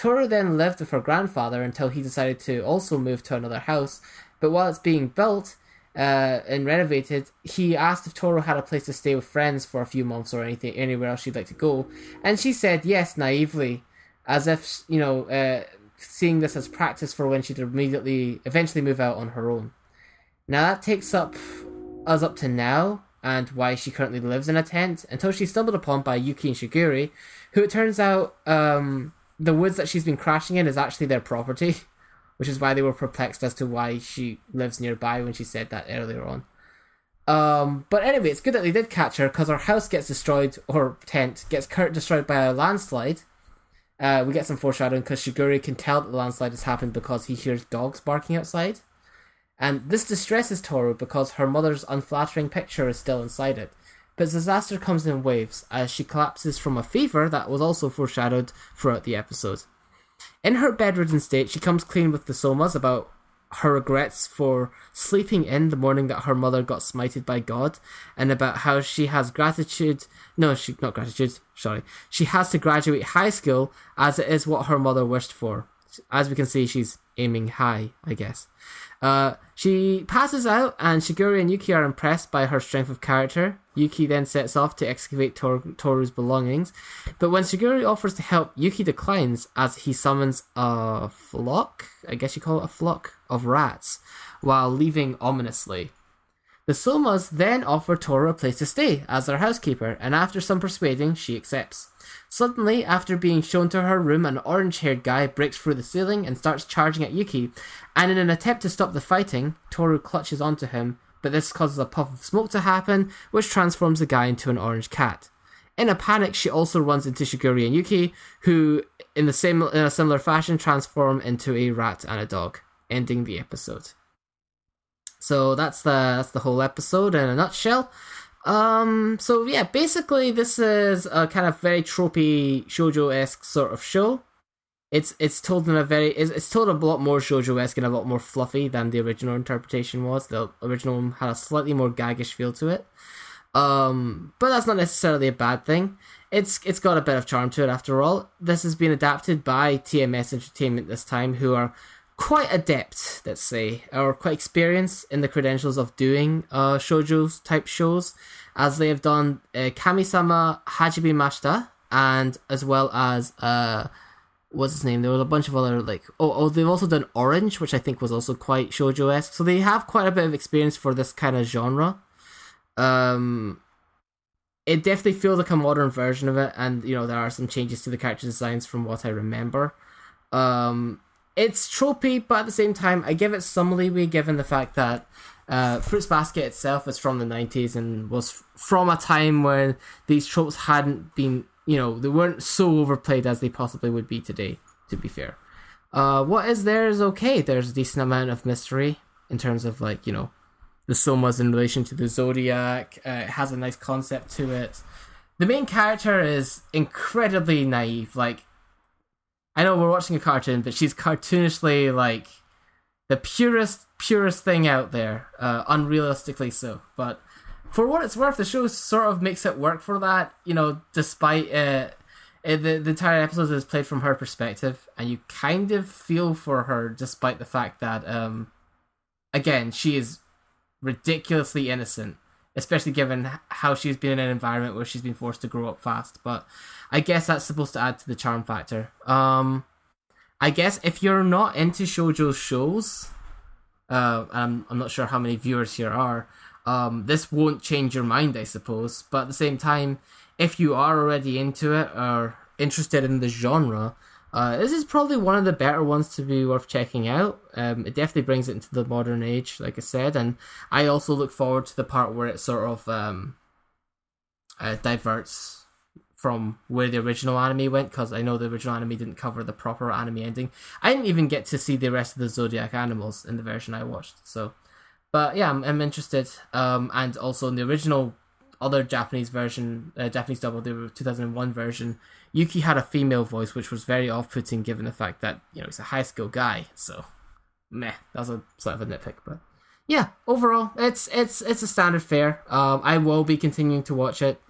Toru then lived with her grandfather until he decided to also move to another house. But while it's being built uh, and renovated, he asked if Toru had a place to stay with friends for a few months or anything, anywhere else she'd like to go, and she said yes naively, as if you know, uh, seeing this as practice for when she'd immediately, eventually move out on her own. Now that takes up us up to now and why she currently lives in a tent until she's stumbled upon by Yuki and Shigure, who it turns out um, the woods that she's been crashing in is actually their property, [laughs] which is why they were perplexed as to why she lives nearby when she said that earlier on. Um, but anyway, it's good that they did catch her because her house gets destroyed, or tent gets destroyed by a landslide. Uh, we get some foreshadowing because Shigure can tell that the landslide has happened because he hears dogs barking outside. And this distresses Toru because her mother's unflattering picture is still inside it. But disaster comes in waves as she collapses from a fever that was also foreshadowed throughout the episode. In her bedridden state, she comes clean with the Sohmas about her regrets for sleeping in the morning that her mother got smited by God, and about how she has gratitude. No, she not gratitude. Sorry, she has to graduate high school as it is what her mother wished for. As we can see, she's aiming high, I guess. Uh, she passes out, and Shigure and Yuki are impressed by her strength of character. Yuki then sets off to excavate Tor- Toru's belongings, but when Shigure offers to help, Yuki declines as he summons a flock, I guess you call it a flock, of rats, while leaving ominously. The Sohmas then offer Toru a place to stay as their housekeeper, and after some persuading, she accepts. Suddenly, after being shown to her room, an orange haired guy breaks through the ceiling and starts charging at Yuki, and in an attempt to stop the fighting, Toru clutches onto him, but this causes a puff of smoke to happen, which transforms the guy into an orange cat. In a panic, she also runs into Shigure and Yuki, who, in the same in a similar fashion, transform into a rat and a dog, ending the episode. So that's the that's the whole episode in a nutshell. Um, so yeah, basically this is a kind of very tropey shoujo esque sort of show. It's it's told in a very it's, it's told a lot more shoujo esque and a lot more fluffy than the original interpretation was. The original one had a slightly more gaggish feel to it. Um, but that's not necessarily a bad thing. It's it's got a bit of charm to it after all. This has been adapted by TMS Entertainment this time, who are quite adept, let's say, or quite experienced in the credentials of doing uh, shoujo type shows, as they have done uh, Kami-sama Hajimemashita, and as well as uh, what's his name? There was a bunch of other like oh oh they've also done Orange, which I think was also quite shoujo esque. So they have quite a bit of experience for this kind of genre. Um, it definitely feels like a modern version of it, and you know there are some changes to the character designs from what I remember. Um, it's tropey, but at the same time, I give it some leeway given the fact that uh, Fruits Basket itself is from the 90s and was from a time when these tropes hadn't been, you know, they weren't so overplayed as they possibly would be today, to be fair. Uh, what is there is okay. There's a decent amount of mystery in terms of, like, you know, the Sohmas in relation to the Zodiac. Uh, it has a nice concept to it. The main character is incredibly naive. Like, I know we're watching a cartoon, but she's cartoonishly like the purest, purest thing out there, uh, unrealistically so. But for what it's worth, the show sort of makes it work for that. You know, despite uh, uh, the the entire episode is played from her perspective, and you kind of feel for her, despite the fact that, um, again, she is ridiculously innocent especially given how she's been in an environment where she's been forced to grow up fast. But I guess that's supposed to add to the charm factor. Um, I guess if you're not into shoujo shows, uh, I'm I'm not sure how many viewers here are. Um, this won't change your mind, I suppose. But at the same time, if you are already into it or interested in the genre, uh, this is probably one of the better ones to be worth checking out. Um, it definitely brings it into the modern age, like I said, and I also look forward to the part where it sort of um, uh, diverts from where the original anime went, because I know the original anime didn't cover the proper anime ending. I didn't even get to see the rest of the Zodiac animals in the version I watched, so. But yeah, I'm, I'm interested. Um, and also in the original other Japanese version, uh, Japanese double, the 2001 version, Yuki had a female voice, which was very off-putting given the fact that you know he's a high school guy. So, meh, that's a sort of a nitpick, but yeah, overall, it's it's it's a standard fare. Um, I will be continuing to watch it,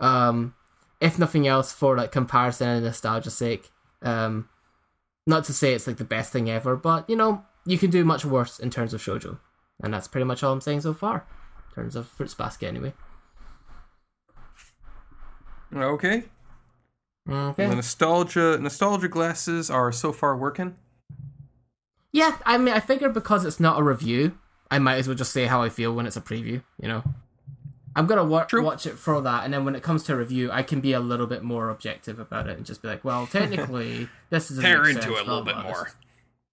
um, if nothing else for like comparison and nostalgia sake. Um, not to say it's like the best thing ever, but you know you can do much worse in terms of shojo, and that's pretty much all I'm saying so far, in terms of Fruits Basket anyway. Okay. Okay. The nostalgia nostalgia glasses are so far working. Yeah, I mean, I figured because it's not a review, I might as well just say how I feel when it's a preview. You know, I'm gonna wa- watch it for that, and then when it comes to review, I can be a little bit more objective about it and just be like, well, [laughs] technically, this is a Tear into it a little bit more.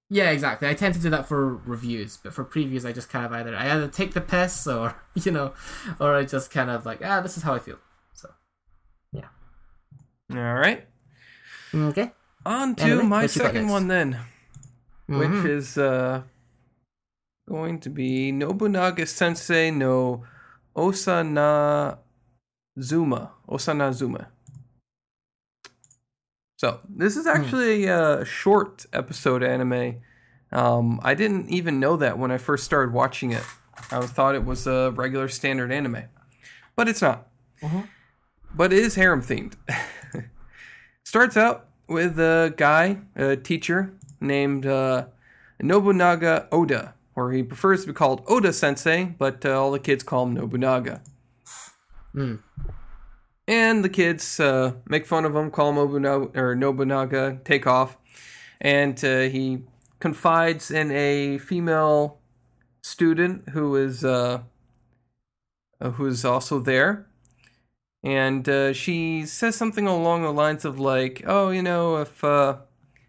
Yeah, exactly. I tend to do that for reviews, but for previews, I just kind of either I either take the piss [laughs] or you know, or I just kind of like, ah, this is how I feel. So, yeah. All right. Okay. On to Anyway, my what you got second one then, Mhm. which is uh going to be Nobunaga Sensei no Osana Zuma. Osana Zuma. So this is actually a short episode anime. Um, I didn't even know that when I first started watching it. I thought it was a regular standard anime, but it's not. But it is harem themed. [laughs] Starts out with a guy, a teacher named uh, Nobunaga Oda, or he prefers to be called Oda Sensei, but uh, all the kids call him Nobunaga. And the kids uh, make fun of him, call him Nobunaga, or Nobunaga, take off, and uh, he confides in a female student who is uh, uh, who is also there, and uh, she says something along the lines of like, "Oh, you know, if uh,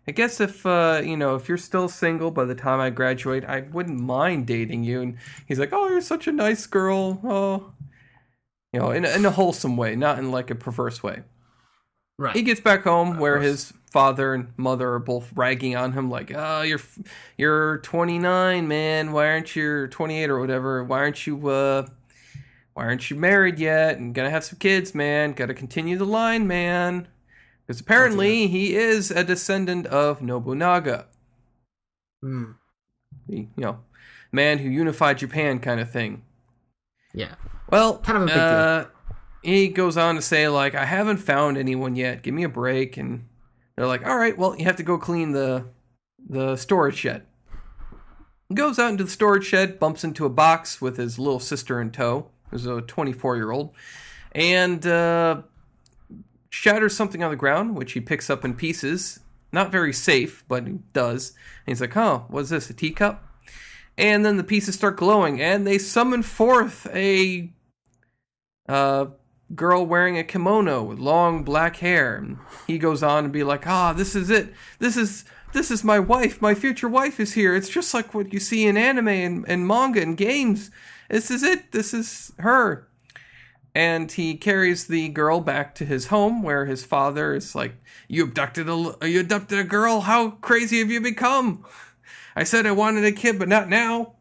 I guess if uh, you know if you're still single by the time I graduate, I wouldn't mind dating you." And he's like, "Oh, you're such a nice girl. Oh." You know, in, a- in a wholesome way, not in like a perverse way. Right. He gets back home where his father and mother are both ragging on him, like, "Oh, you're you're 29, man. Why aren't you 28 or whatever? Why aren't you uh, why aren't you married yet? And gonna have some kids, man. Got to continue the line, man. Because apparently he is a descendant of Nobunaga, Hmm. the you know man who unified Japan, kind of thing. Yeah. Well, Kind of a big deal. uh, he goes on to say like, I haven't found anyone yet. Give me a break. And they're like, all right, well, you have to go clean the the storage shed. He goes out into the storage shed, bumps into a box with his little sister in tow, who's a 24 year old, and uh, shatters something on the ground, which he picks up in pieces. Not very safe, but he does. And he's like, oh, what's this? A teacup? And then the pieces start glowing, and they summon forth a uh, girl wearing a kimono with long black hair. And he goes on to be like, "Ah, this is it. This is this is my wife. My future wife is here. It's just like what you see in anime and, and manga and games. This is it. This is her." And he carries the girl back to his home, where his father is like, "You abducted a you abducted a girl. How crazy have you become?" I said I wanted a kid, but not now.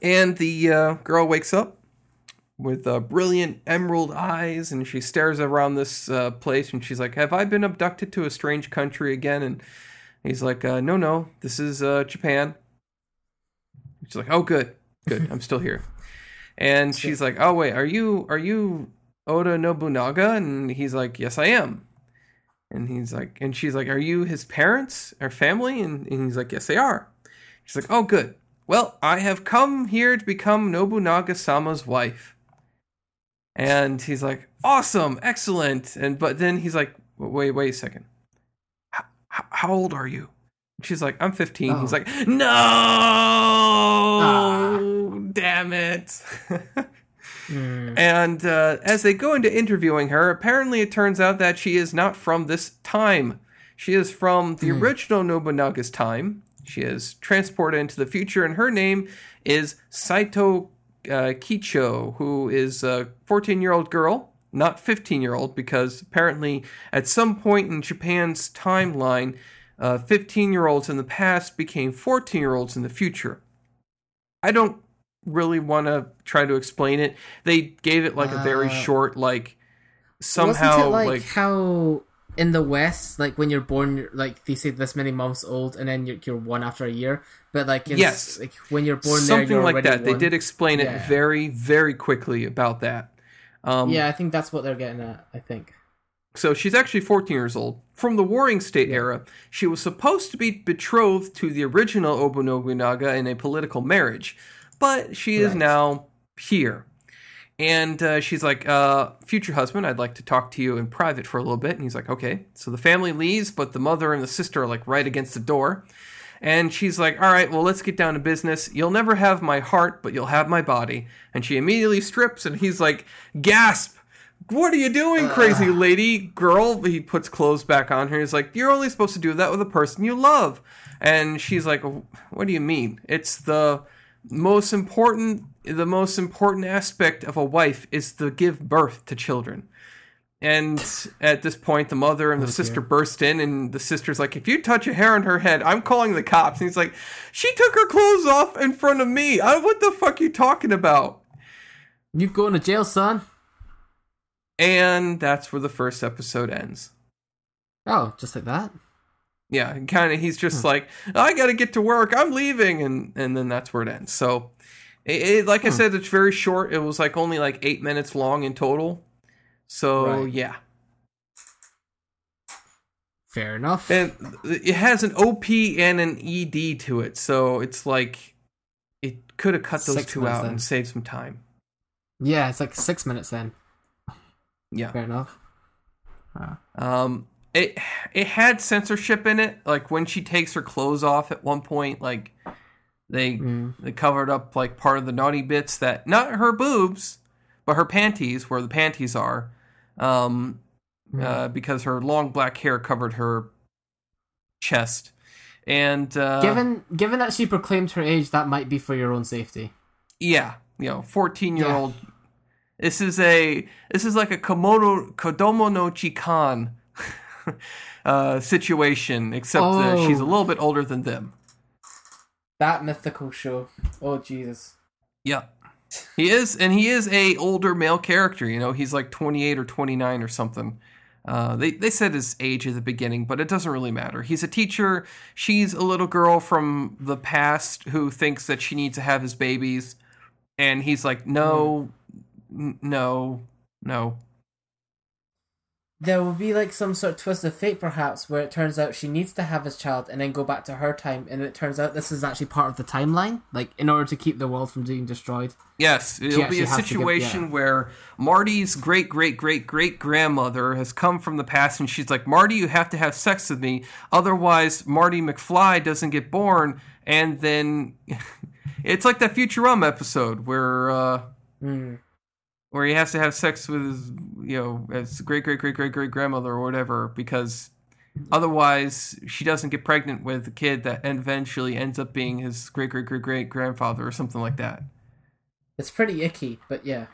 And the uh, girl wakes up with uh, brilliant emerald eyes, and she stares around this uh, place, and she's like, "Have I been abducted to a strange country again?" And he's like, uh, "No, no, this is uh, Japan." She's like, "Oh, good, good, I'm still here." And she's like, "Oh, wait, are you are you Oda Nobunaga?" And he's like, "Yes, I am." And he's like, and she's like, "Are you his parents or family?" And, and he's like, "Yes, they are." She's like, "Oh, good. Well, I have come here to become Nobunaga Sama's wife." And he's like, "Awesome, excellent." And but then he's like, "Wait, wait a second. H- h- how old are you?" She's like, "I'm 15." He's Oh. like, "No, Ah. damn it." [laughs] Hmm. And uh, as they go into interviewing her, apparently it turns out that she is not from this time. She is from the original Nobunaga's time. She is transported into the future, and her name is Saito uh, Kicho, who is a 14 year old girl, not 15 year old, because apparently at some point in Japan's timeline, 15 year olds in the past became 14 year olds in the future. I don't really want to try to explain it. They gave it like a very Uh, short, like somehow like, like how in the West, like when you're born, you're- like they say this many months old, and then you're, you're one after a year. But like Yes. like when you're born, there, something you're like that. They did explain it very, very quickly about that. Um, Yeah, I think that's what they're getting at. I think. So she's actually 14 years old. From the Warring State era, she was supposed to be betrothed to the original Obu Nobunaga in a political marriage, but she is now here. And uh, she's like, uh, future husband, I'd like to talk to you in private for a little bit. And he's like, okay. So the family leaves, but the mother and the sister are like right against the door. And she's like, all right, well, let's get down to business. You'll never have my heart, but you'll have my body. And she immediately strips, and he's like, gasp. What are you doing, crazy lady? Girl, he puts clothes back on her. He's like, You're only supposed to do that with a person you love. And she's like, What do you mean? It's the most important the most important aspect of a wife is to give birth to children. And at this point, the mother and the sister burst in, and the sister's like, If you touch a hair on her head, I'm calling the cops. And he's like, She took her clothes off in front of me. I, what the fuck are you talking about? You going to jail, son? And that's where the first episode ends. Oh, just like that. Yeah, kind of. He's just Hmm. like, I gotta get to work. I'm leaving, and and then that's where it ends. So, it, it- like I Hmm. said, it's very short. It was like only like eight minutes long in total. So Right. yeah, Fair enough. and it has an OP and an ED to it. So it's like it could have cut those Six two out then. and saved some time. yeah, it's like six minutes then. Yeah. Fair enough. Um, it it had censorship in it. Like when she takes her clothes off at one point, like they Mm. they covered up like part of the naughty bits that not her boobs, but her panties, where the panties are, um, uh, because her long black hair covered her chest, and uh, given given that she proclaimed her age, that might be for your own safety. yeah, you know, fourteen year old. This is a this is like a komodo kodomo no chikan [laughs] [laughs] uh, situation, except that she's a Oh. little bit older than them. That mythical show. Oh Jesus. Yeah. He is, and he is a older male character. You know, he's like 28 or 29 or something. Uh, they they said his age at the beginning, but it doesn't really matter. He's a teacher. She's a little girl from the past who thinks that she needs to have his babies, and he's like, no, n- no, no. There will be like some sort of twist of fate, perhaps, where it turns out she needs to have his child and then go back to her time, and it turns out this is actually part of the timeline, like in order to keep the world from being destroyed. Yes, it'll be a to give- situation yeah. where Marty's great great great great grandmother has come from the past and she's like, Marty, you have to have sex with me, otherwise Marty McFly doesn't get born, and then [laughs] it's like that Futurama episode where uh, Hmm. Where he has to have sex with his you know his great great great great great grandmother or whatever because otherwise she doesn't get pregnant with the kid that eventually ends up being his great great great great grandfather or something like that. It's pretty icky, but yeah.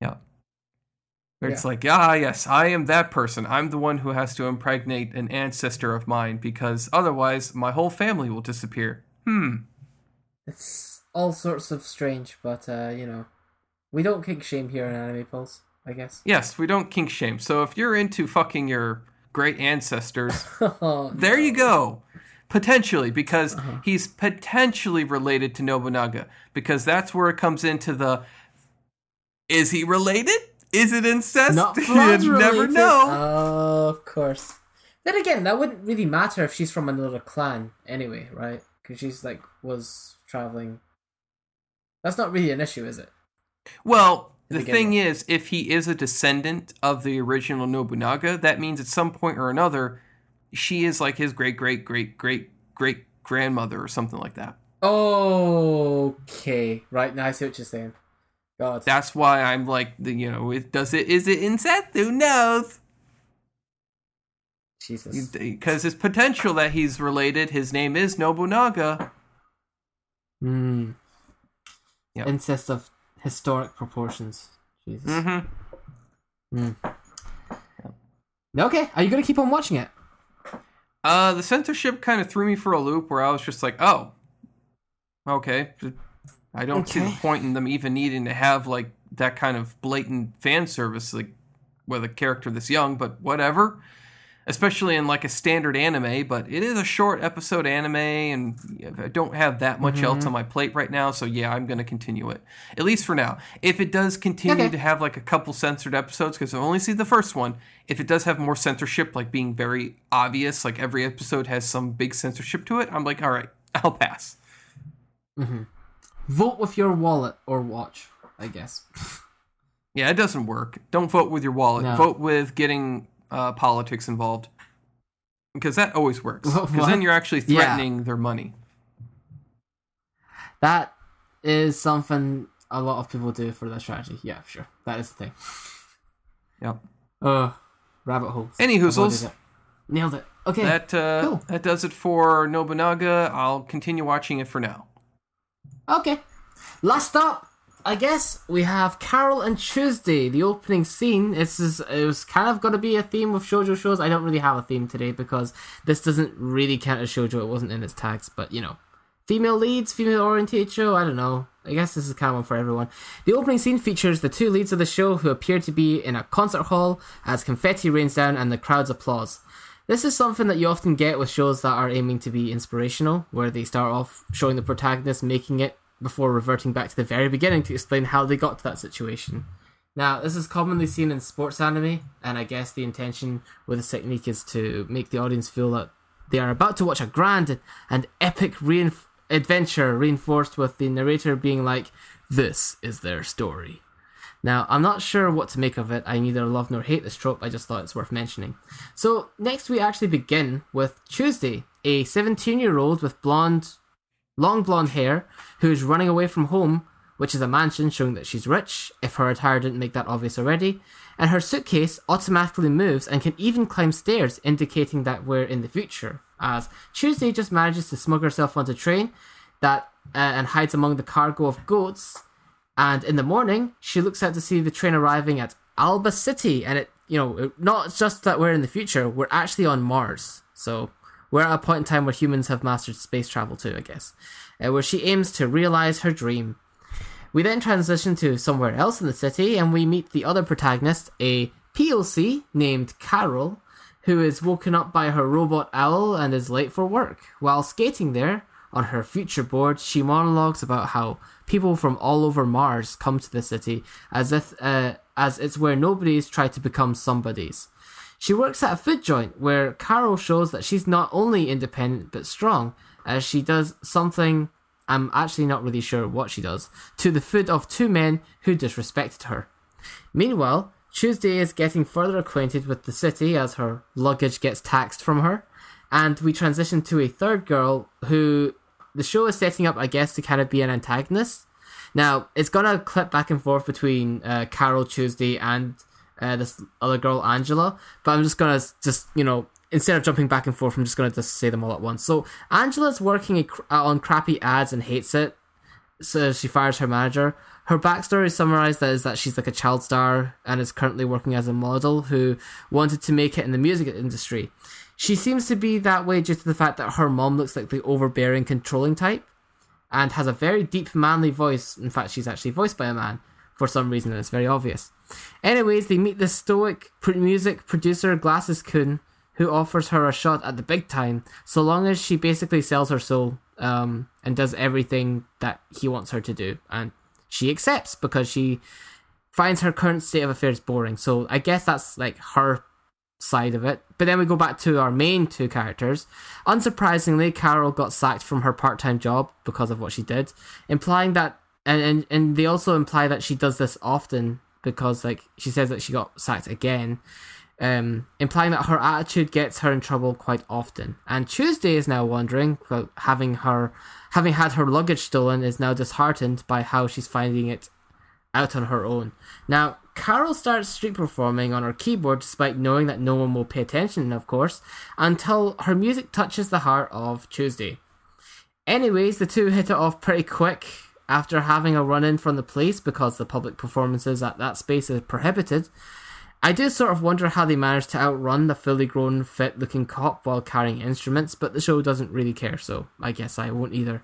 Yeah. Where it's like, ah, yes, I am that person. I'm the one who has to impregnate an ancestor of mine because otherwise my whole family will disappear. Hmm. It's all sorts of strange, but uh, you know, we don't kink shame here in Anime Pulse, I guess. Yes, we don't kink shame. So if you're into fucking your great ancestors, [laughs] Oh, there you go. Potentially, because Uh-huh. he's potentially related to Nobunaga. Because that's where it comes into the is he related? Is it incest? Not [laughs] you never know. Oh, of course. Then again, that wouldn't really matter if she's from another clan, anyway, right? Because she's like was traveling. That's not really an issue, is it? Well, the thing with. is, if he is a descendant of the original Nobunaga, that means at some point or another, she is like his great great great great great grandmother or something like that. Okay, right now I see what you're saying. God, That's why I'm like, the you know, it, does it is it incest? Who knows? Jesus. Because it's potential that he's related, his name is Nobunaga. Hmm. Yep. Incest of historic proportions. Jesus. Mm-hmm. Okay, are you gonna keep on watching it? Uh, the censorship kind of threw me for a loop where I was just like, oh, okay. I don't see the point in them even needing to have like that kind of blatant fan service, like with a character this young, but whatever. Especially in like a standard anime, but it is a short episode anime, and I don't have that much else Mm-hmm. on my plate right now. So yeah, I'm going to continue it at least for now. If it does continue Okay. to have like a couple censored episodes, because I've only seen the first one, if it does have more censorship, like being very obvious, like every episode has some big censorship to it, I'm like, all right, [laughs] I'll pass. Vote with your wallet or watch, I guess. [laughs] Yeah, it doesn't work. Don't vote with your wallet. No. Vote with getting uh, politics involved. Because that always works. [laughs] Because then you're actually Yeah. threatening their money. That is something a lot of people do for their strategy. Yeah, sure. That is the thing. Yep. Uh, rabbit holes. Any hoozles. Nailed it. Okay. That uh, Cool. that does it for Nobunaga. I'll continue watching it for now. Okay. Last up, I guess we have Carole and Tuesday. The opening scene. This is it was kind of going to be a theme of shoujo shows. I don't really have a theme today because this doesn't really count as shoujo. It wasn't in its tags, but you know, female leads, female oriented show. I don't know. I guess this is kind of one for everyone. The opening scene features the two leads of the show who appear to be in a concert hall as confetti rains down and the crowd's applause. This is something that you often get with shows that are aiming to be inspirational, where they start off showing the protagonist making it before reverting back to the very beginning to explain how they got to that situation. Now, this is commonly seen in sports anime, and I guess the intention with this technique is to make the audience feel that they are about to watch a grand and epic reinf- adventure reinforced with the narrator being like, this is their story. Now, I'm not sure what to make of it. I neither love nor hate this trope, I just thought it's worth mentioning. So, next we actually begin with Tuesday, a 17 year old with blonde, long blonde hair who is running away from home, which is a mansion showing that she's rich, if her attire didn't make that obvious already, and her suitcase automatically moves and can even climb stairs, indicating that we're in the future. As Tuesday just manages to smuggle herself onto a train that uh, and hides among the cargo of goats. And in the morning, she looks out to see the train arriving at Alba City, and it you know not just that we're in the future, we're actually on Mars. So we're at a point in time where humans have mastered space travel too, I guess, uh, where she aims to realize her dream. We then transition to somewhere else in the city, and we meet the other protagonist, a POC named Carole, who is woken up by her robot owl and is late for work. While skating there, on her future board, she monologues about how people from all over Mars come to the city as if uh, as it's where nobody's tried to become somebody's. She works at a food joint where Carole shows that she's not only independent but strong, as she does something I'm actually not really sure what she does to the food of two men who disrespected her. Meanwhile, Tuesday is getting further acquainted with the city as her luggage gets taxed from her, and we transition to a third girl who the show is setting up, I guess, to kind of be an antagonist. Now, it's gonna clip back and forth between uh, Carole Tuesday and uh, this other girl, Angela, but I'm just gonna just you know instead of jumping back and forth, I'm just gonna just say them all at once. So Angela's working a, uh, on crappy ads and hates it, so she fires her manager. Her backstory summarized is that she's like a child star and is currently working as a model who wanted to make it in the music industry. She seems to be that way due to the fact that her mom looks like the overbearing, controlling type and has a very deep, manly voice. In fact, she's actually voiced by a man for some reason, and it's very obvious. Anyways, they meet the stoic music producer Glasses Kun, who offers her a shot at the big time, so long as she basically sells her soul um, and does everything that he wants her to do. And she accepts because she finds her current state of affairs boring. So I guess that's like her side of it. But then we go back to our main two characters. Unsurprisingly, Carol got sacked from her part time job because of what she did, implying that and, and and they also imply that she does this often because like she says that she got sacked again. Um, implying that her attitude gets her in trouble quite often. And Tuesday is now wondering about having her having had her luggage stolen is now disheartened by how she's finding it out on her own. Now, Carole starts street performing on her keyboard despite knowing that no one will pay attention, of course, until her music touches the heart of Tuesday. Anyways, the two hit it off pretty quick after having a run in from the police because the public performances at that space is prohibited. I do sort of wonder how they managed to outrun the fully grown, fit looking cop while carrying instruments, but the show doesn't really care, so I guess I won't either.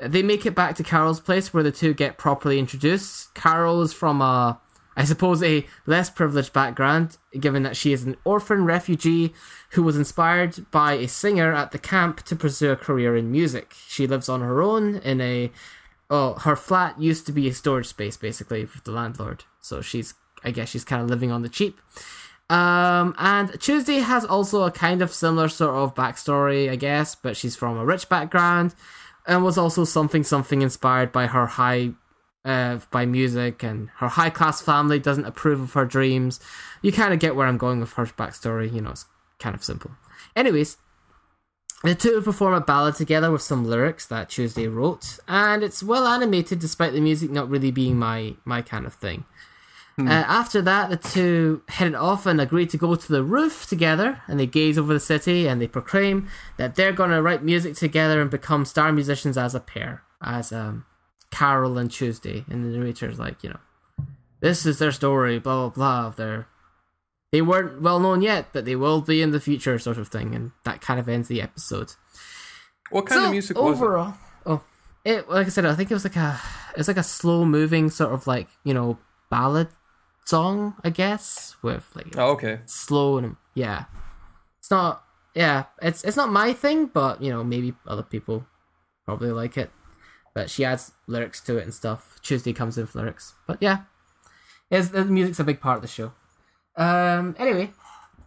They make it back to Carole's place where the two get properly introduced. Carole is from a, I suppose, a less privileged background, given that she is an orphan refugee who was inspired by a singer at the camp to pursue a career in music. She lives on her own in a, oh, her flat used to be a storage space basically for the landlord, so she's I guess she's kind of living on the cheap. Um, and Tuesday has also a kind of similar sort of backstory, I guess, but she's from a rich background and was also something something inspired by her high uh, by music and her high class family doesn't approve of her dreams. You kind of get where I'm going with her backstory, you know, it's kind of simple. Anyways, the two perform a ballad together with some lyrics that Tuesday wrote, and it's well animated despite the music not really being my my kind of thing. Uh, after that, the two headed off and agreed to go to the roof together, and they gaze over the city and they proclaim that they're going to write music together and become star musicians as a pair, as um, Carole and Tuesday. And the narrator's like, you know, this is their story, blah blah blah. They're they weren't well known yet, but they will be in the future, sort of thing. And that kind of ends the episode. What kind so of music was overall, oh, it like I said, I think it was like a it's like a slow moving sort of like you know ballad song, I guess, with like Oh, okay. slow and yeah. It's not yeah, it's it's not my thing, but you know maybe other people probably like it. But she adds lyrics to it and stuff. Tuesday comes in with lyrics, but yeah, it's, the music's a big part of the show. Um. Anyway,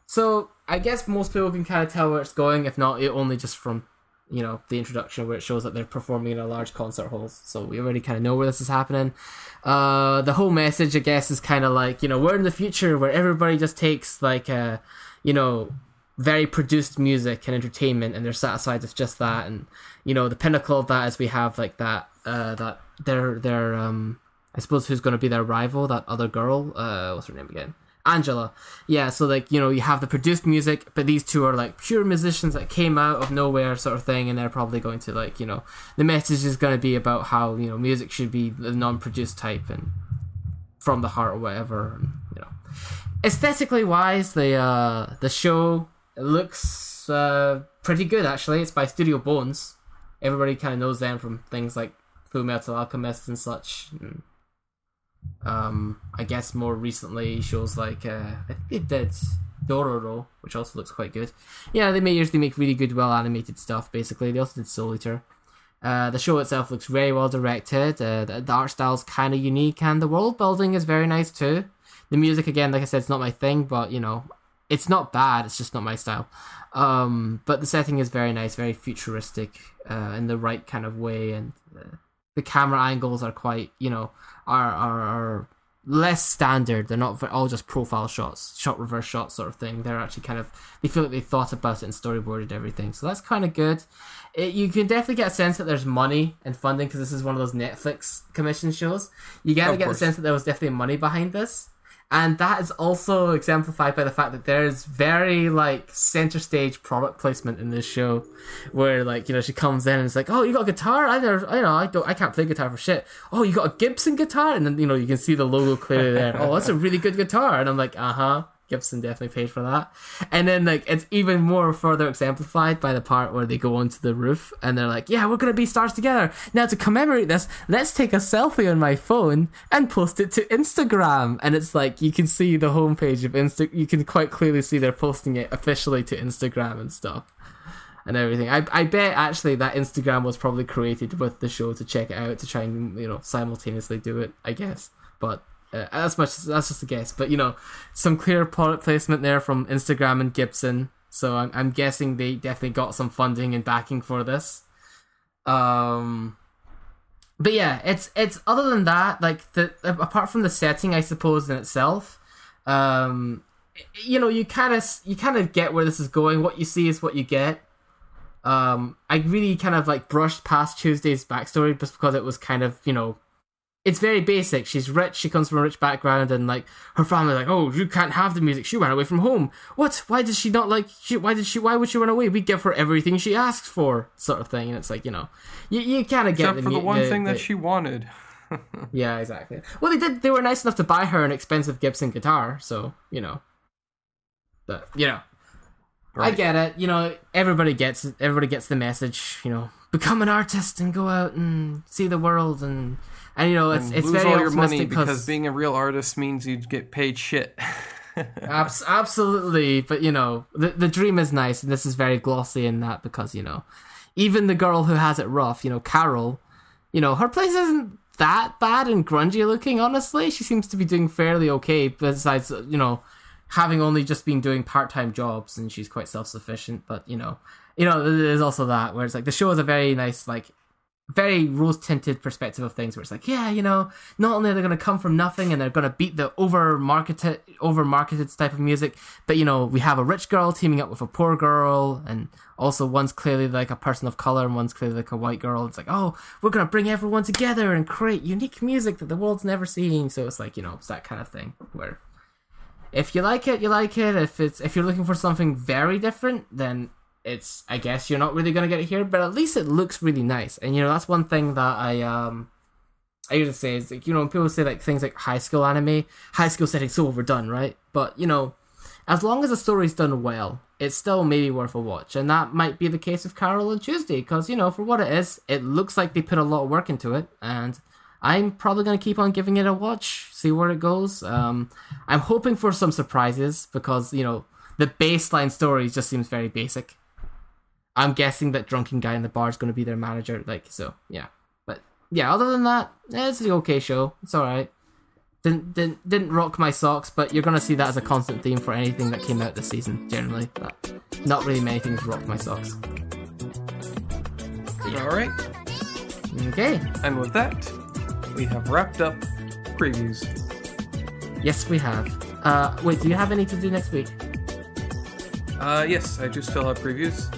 so I guess most people can kind of tell where it's going, if not it only just from you know the introduction where it shows that they're performing in a large concert hall. So we already kind of know where this is happening. Uh, the whole message, I guess, is kind of like you know we're in the future where everybody just takes like uh, you know very produced music and entertainment and they're satisfied with just that and you know the pinnacle of that is we have like that uh that their their um i suppose who's going to be their rival that other girl uh what's her name again angela. Yeah so like you know you have the produced music but these two are like pure musicians that came out of nowhere sort of thing and they're probably going to like you know the message is going to be about how you know music should be the non-produced type and from the heart or whatever and, you know. Aesthetically wise the uh the show looks uh pretty good actually. It's by studio bones. Everybody kind of knows them from things like full metal alchemist and such and, um i guess more recently shows like uh i think they did dororo which also looks quite good yeah they may usually make really good well animated stuff basically they also did soul eater uh, the show itself looks very well directed. Uh, the, the art style's kind of unique, and the world building is very nice too. The music, again, like I said, it's not my thing, but you know, it's not bad. It's just not my style. Um, but the setting is very nice, very futuristic, uh, in the right kind of way, and uh, the camera angles are quite, you know, are are, are less standard. They're not all just profile shots, shot reverse shots sort of thing. They're actually kind of they feel like they thought about it and storyboarded everything. So that's kind of good. It, you can definitely get a sense that there's money and funding because this is one of those Netflix commission shows. You gotta Of get course. the sense that there was definitely money behind this. And that is also exemplified by the fact that there's very like center stage product placement in this show, where like you know she comes in and it's like, oh, you got a guitar? I never, you know, I don't, I can't play guitar for shit. Oh, you got a Gibson guitar? And then you know you can see the logo clearly there. oh, that's a really good guitar. And I'm like, uh huh. Gibson definitely paid for that. And then like it's even more further exemplified by the part where they go onto the roof and they're like, "Yeah, we're gonna be stars together." Now to commemorate this, let's take a selfie on my phone and post it to Instagram. And it's like you can see the homepage of Insta. You can quite clearly see they're posting it officially to Instagram and stuff and everything. I I bet actually that Instagram was probably created with the show to check it out to try and you know simultaneously do it. I guess, but uh, that's much that's just a guess. But you know, some clear product placement there from Instagram and Gibson. So I'm I'm guessing they definitely got some funding and backing for this. Um. But yeah, it's it's other than that, like the apart from the setting, I suppose in itself, um, you know, you kind of you kind of get where this is going. What you see is what you get um i really kind of like brushed past tuesday's backstory just because it was kind of you know it's very basic she's rich she comes from a rich background and like her family like oh you can't have the music she ran away from home what why did she not like she why did she why would she run away we give her everything she asks for sort of thing and it's like you know you, you kind of get Except for the one thing the- that she wanted. [laughs] yeah exactly well they did they were nice enough to buy her an expensive gibson guitar so you know but you know I get it. You know, everybody gets. Everybody gets the message. You know, become an artist and go out and see the world and and you know it's And it's lose very all your money because being a real artist means you get paid shit. [laughs] abs- absolutely. But you know, the the dream is nice, and this is very glossy in that because you know, even the girl who has it rough, you know, Carole, you know, her place isn't that bad and grungy looking. Honestly, she seems to be doing fairly okay. Besides, you know, having only just been doing part time jobs, and she's quite self sufficient. But you know, you know, there's also that where it's like the show is a very nice like. Very rose tinted perspective of things, where it's like, yeah, you know, not only are they going to come from nothing and they're going to beat the over marketed, over marketed type of music, but you know, we have a rich girl teaming up with a poor girl, and also one's clearly like a person of color and one's clearly like a white girl. It's like, oh, we're gonna bring everyone together and create unique music that the world's never seen. So it's like, you know, it's that kind of thing where if you like it, you like it. If it's if you're looking for something very different, then it's I guess you're not really gonna get it here. But at least it looks really nice, and you know that's one thing that I um I usually say is like you know when people say like things like high school anime, high school setting so overdone, right? But you know as long as the story's done well, it's still maybe worth a watch. And that might be the case with Carole on Tuesday, because, you know, for what it is, it looks like they put a lot of work into it. And I'm probably to keep on giving it a watch, see where it goes. Um, I'm hoping for some surprises, because, you know, the baseline story just seems very basic. I'm guessing that drunken guy in the bar is going to be their manager. Like, so, yeah. But, yeah, other than that, it's an okay show. It's alright didn't didn't didn't rock my socks, but you're gonna see that as a constant theme for anything that came out this season, generally. But not really many things rocked my socks. All right. Okay. And with that, we have wrapped up previews. Yes, we have. Uh, wait, do you have any to do next week? Uh, yes, I do still have previews.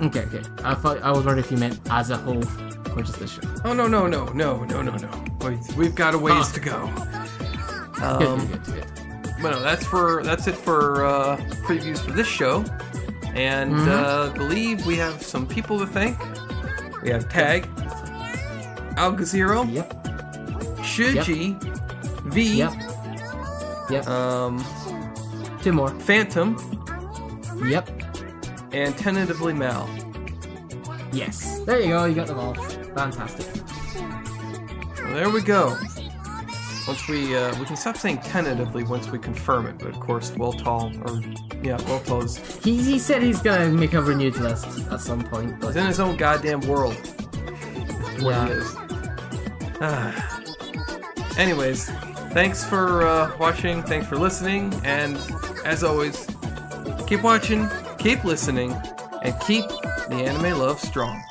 Okay, okay. I thought I was wondering if you meant as a whole, or just this show. Oh no no no no no no no. We, we've got a ways to go. Um, good, good, good. Well, no, that's for that's it for uh, previews for this show, and uh, believe we have some people to thank. We have Tag, Al Gazero, Yep. Shiji, V, Yep. Yep. um, Two more. Phantom, Yep. And tentatively Mal. Yes. There you go. You got them all. Fantastic. Well, there we go. Once we uh, we can stop saying tentatively once we confirm it, but of course, Weltall or yeah, Weltall's He, he said he's gonna make a renewed list at some point, but He's in his own goddamn world. Yeah. he is. Ah. Anyways, thanks for uh, watching. Thanks for listening. And as always, keep watching, keep listening, and keep the anime love strong.